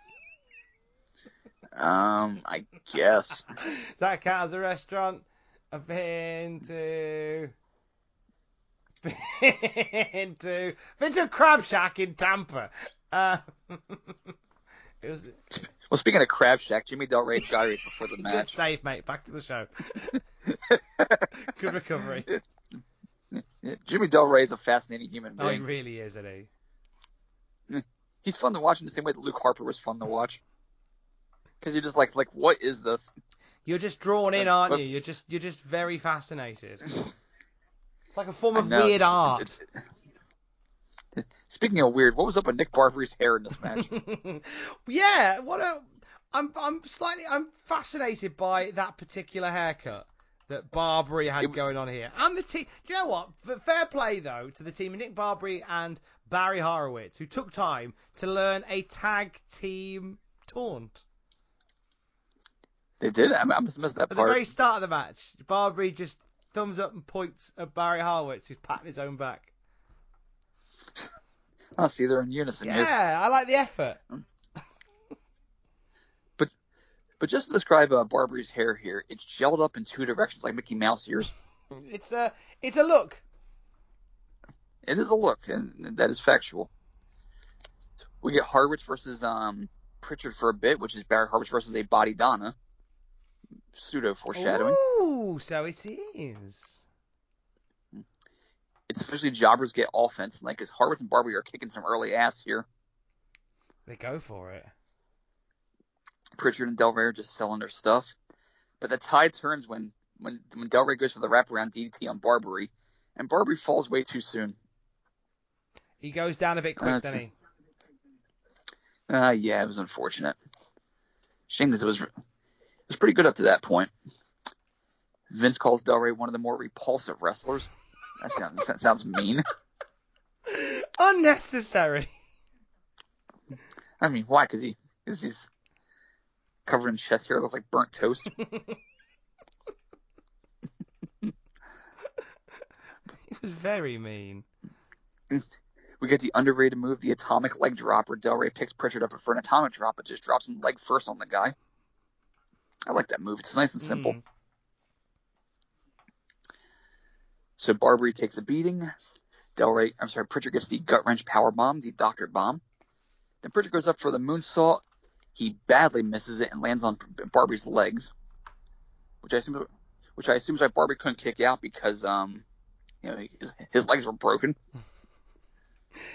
Um, I guess. Does that count as a restaurant? I've been to. Been to. Been to a crab shack in Tampa. Uh, it was Well, speaking of Crab Shack, Jimmy Del Rey gyrates before the match. good save, mate. Back to the show. Good recovery. Jimmy Del Rey is a fascinating human Oh, he being. really is, isn't he? He's fun to watch in the same way that Luke Harper was fun to watch. Because you're just like, like, what is this? You're just drawn in, aren't but- you? You're just you're just very fascinated. It's like a form of know, weird it's- art. it's- it's- Speaking of weird, what was up with Nick Barbery's hair in this match? yeah, what a I'm I'm slightly I'm fascinated by that particular haircut that Barbary had It- going on here. And the team, you know what? Fair play though to the team of Nick Barbary and Barry Horowitz who took time to learn a tag team taunt. they did. I, I must have missed that At the very start of the match, Barbary just thumbs up and points at Barry Horowitz who's patting his own back. I see they're in unison here. Yeah, I like the effort. But but just to describe uh, Barbery's hair here, it's gelled up in two directions like Mickey Mouse ears. It's a it's a look. It is a look, and that is factual. We get Horowitz versus um, Prichard for a bit, which is Barry Horowitz versus a Body Donna. Pseudo foreshadowing. Ooh, so it is. It's officially jobbers get offense, like, as Horowitz and Barbary are kicking some early ass here. They go for it. Prichard and Del Rey are just selling their stuff. But the tide turns when when when Del Rey goes for the wraparound DDT on Barbary, and Barbary falls way too soon. He goes down a bit quick, Uh, doesn't he? Uh, yeah, it was unfortunate. Shame because it was it was pretty good up to that point. Vince calls Del Rey one of the more repulsive wrestlers. That sounds that sounds mean. Unnecessary. I mean, why? Because he is he's covered in chest hair, looks like burnt toast. He was very mean. We get the underrated move, the atomic leg drop, where Del Rey picks Prichard up for an atomic drop, but just drops him leg first on the guy. I like that move. It's nice and simple. Mm. So Barbary takes a beating. Del Rey, I'm sorry, Prichard gets the gut wrench power bomb, the doctor bomb. Then Prichard goes up for the moonsault. He badly misses it and lands on Barbary's legs, which I assume, which I assume is why Barbary couldn't kick out because um, you know, his, his legs were broken.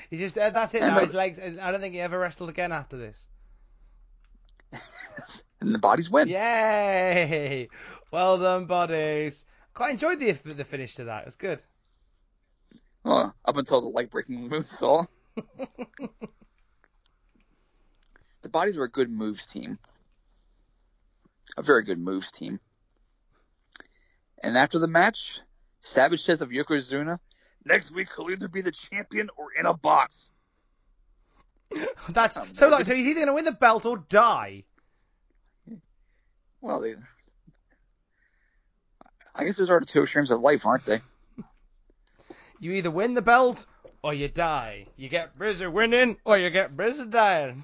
He just uh, that's it And now. His legs. I don't think he ever wrestled again after this. and the bodies win. Yay! Well done, buddies. Quite enjoyed the the finish to that. It was good. Well, up until the leg breaking moonsault. the bodies were a good moves team. A very good moves team. And after the match, Savage says of Yokozuna, next week he'll either be the champion or in a box. That's Um, so like so he's either gonna win the belt or die. Well, they, I guess those are the two extremes of life, aren't they? You either win the belt or you die. You get busy winning or you get busy dying.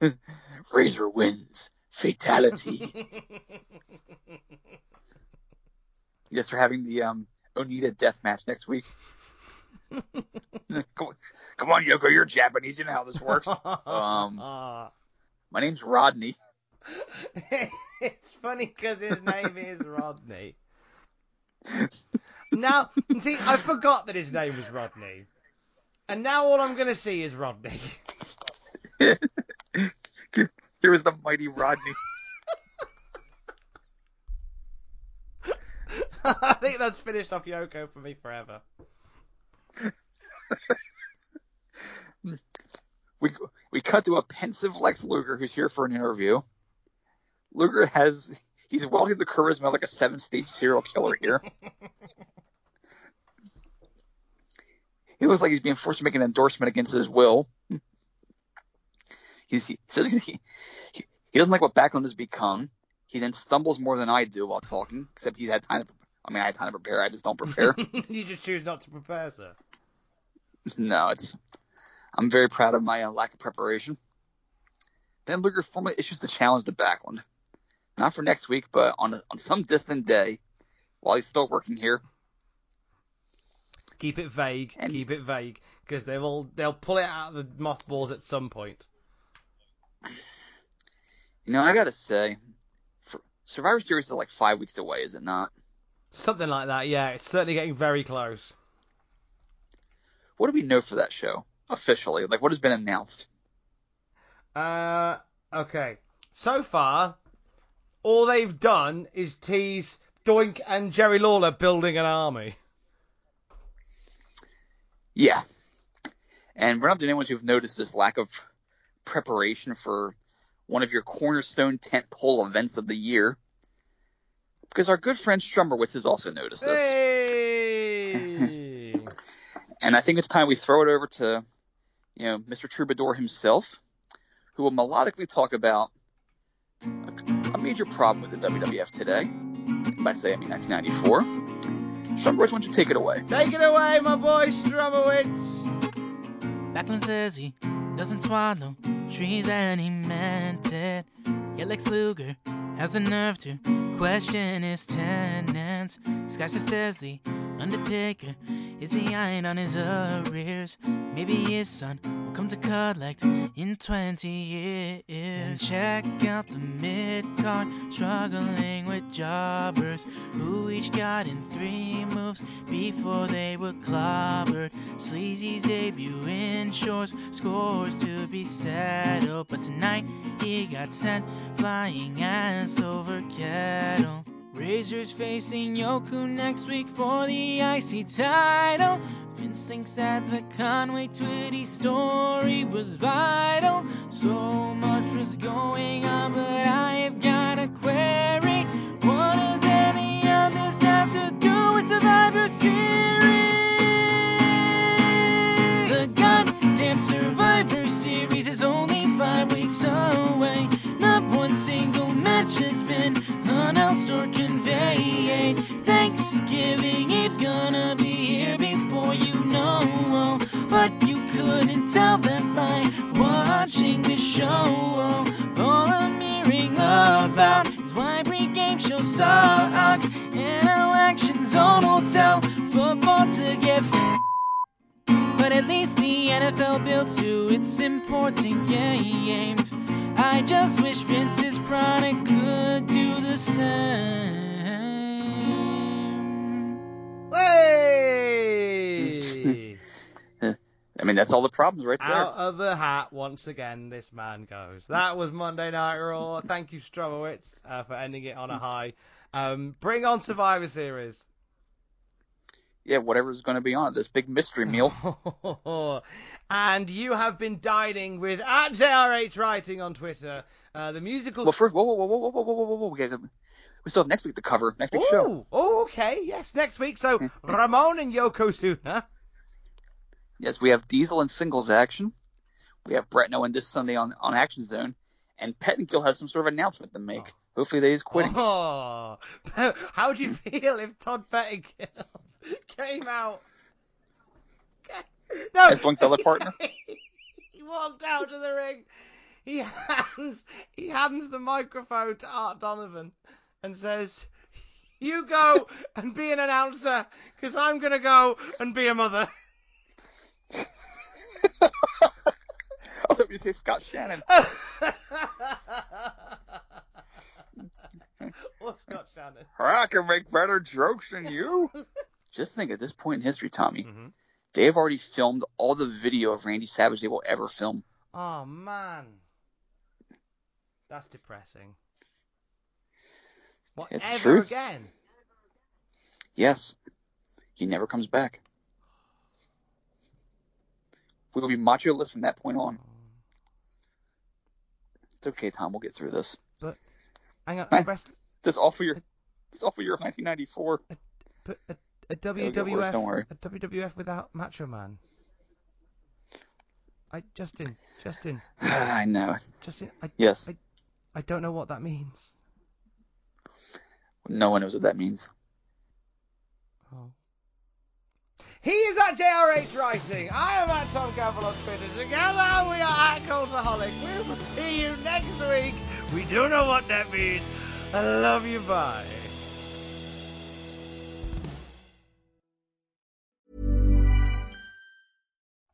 Razor wins. Fatality. yes, we're having the um, Onita death match next week. come, on, come on, Yoko, you're Japanese. You know how this works. Um, my name's Rodney. it's funny because his name is Rodney. Now, see, I forgot that his name was Rodney. And now all I'm going to see is Rodney. Here is the mighty Rodney. I think that's finished off Yoko for me forever. We we cut to a pensive Lex Luger who's here for an interview. Luger has he's wielding the charisma like a seven stage serial killer here. he looks like he's being forced to make an endorsement against his will. He's, he says he, he, he doesn't like what Backlund has become. He then stumbles more than I do while talking, except he's had time to. I mean, I had time to prepare. I just don't prepare. you just choose not to prepare, sir. no, it's. I'm very proud of my uh, lack of preparation. Then Luger formally issues the challenge to Backlund, not for next week, but on a, on some distant day, while he's still working here. Keep it vague. And- keep it vague, because they will they'll pull it out of the mothballs at some point. You know, I gotta say, Survivor Series is like five weeks away, is it not? Something like that. Yeah, it's certainly getting very close. What do we know for that show officially? Like, what has been announced? Uh, okay. So far, all they've done is tease Doink and Jerry Lawler building an army. Yeah. And we're not the only ones who've noticed this lack of preparation for one of your cornerstone tentpole events of the year. Because our good friend Strummerwitz has also noticed this. Hey! And I think it's time we throw it over to, you know, Mr. Troubadour himself, who will melodically talk about major problem with the WWF today. By today, I mean 1994. Strummerwitz, why don't you take it away? Take it away, my boy Strumowitz. Backlund says he doesn't swallow trees and he meant it. Yet Lex Luger has the nerve to question his tenants. Skyster says the Undertaker is behind on his arrears. Maybe his son will come to collect in 20 years. And check out the mid card struggling with jobbers who each got in three moves before they were clobbered. Sleazy's debut in shores scores to be settled, but tonight he got sent flying ass over kettle. Razor's facing Yoko next week for the IC title. Vince thinks that the Conway Twitty story was vital. So much was going on, but I have got a query. What does any of this have to do with Survivor Series? The goddamn Survivor Series is only five weeks away. Not one single match has been announced or conveyed. Thanksgiving Eve's gonna be here before you know. But you couldn't tell that by watching the show. All I'm hearing about is why pre-game shows suck. And how Action Zone will tell football to get f- but at least the NFL built to its important games. I just wish Vince's product could do the same. Hey! I mean, that's all the problems right there. Out of the hat once again, this man goes. That was Monday Night Raw. Thank you, Stromowitz, uh, for ending it on a high. Um, bring on Survivor Series. Yeah, whatever's going to be on it, this big mystery meal. and you have been dining with at JRH Writing on Twitter. Uh, the musical. well, first, whoa, whoa, whoa, whoa, whoa, whoa, whoa, whoa, whoa. We, still have next week to cover. Next week's show. Oh, okay. Yes, next week. So Ramon and Yokozuna. Yes, we have Diesel and singles action. We have Brett Nolan this Sunday on on Action Zone, and Pettengill has some sort of announcement to make. Hopefully, that he's quitting. Oh, how would you feel if Todd Pettengill came out? No, As Doink's other partner? he walked out to the ring. He hands he hands the microphone to Art Donovan and says, "You go and be an announcer, because I'm gonna go and be a mother." I hoping you say Scott Shannon. or Scott Shannon. I can make better jokes than you. Just think at this point in history, Tommy, Mhm. they have already filmed all the video of Randy Savage they will ever film. Oh man, that's depressing. What It's ever truth. again? Yes, he never comes back. We will be macho-less from that point on. It's okay, Tom. We'll get through this. But hang on, Huh? rest, This for your. This all for your 1994. but a, a It'll worse, WWF, don't worry. a WWF without Macho Man. I Justin, Justin, I know. Justin. I, Yes. I, I don't know what that means. No one knows what that means. Oh. He is at JRH Writing. I am at Tom Campbell on Twitter. Together we are at Cultaholic. We will see you next week. We don't know what that means. I love you. Bye.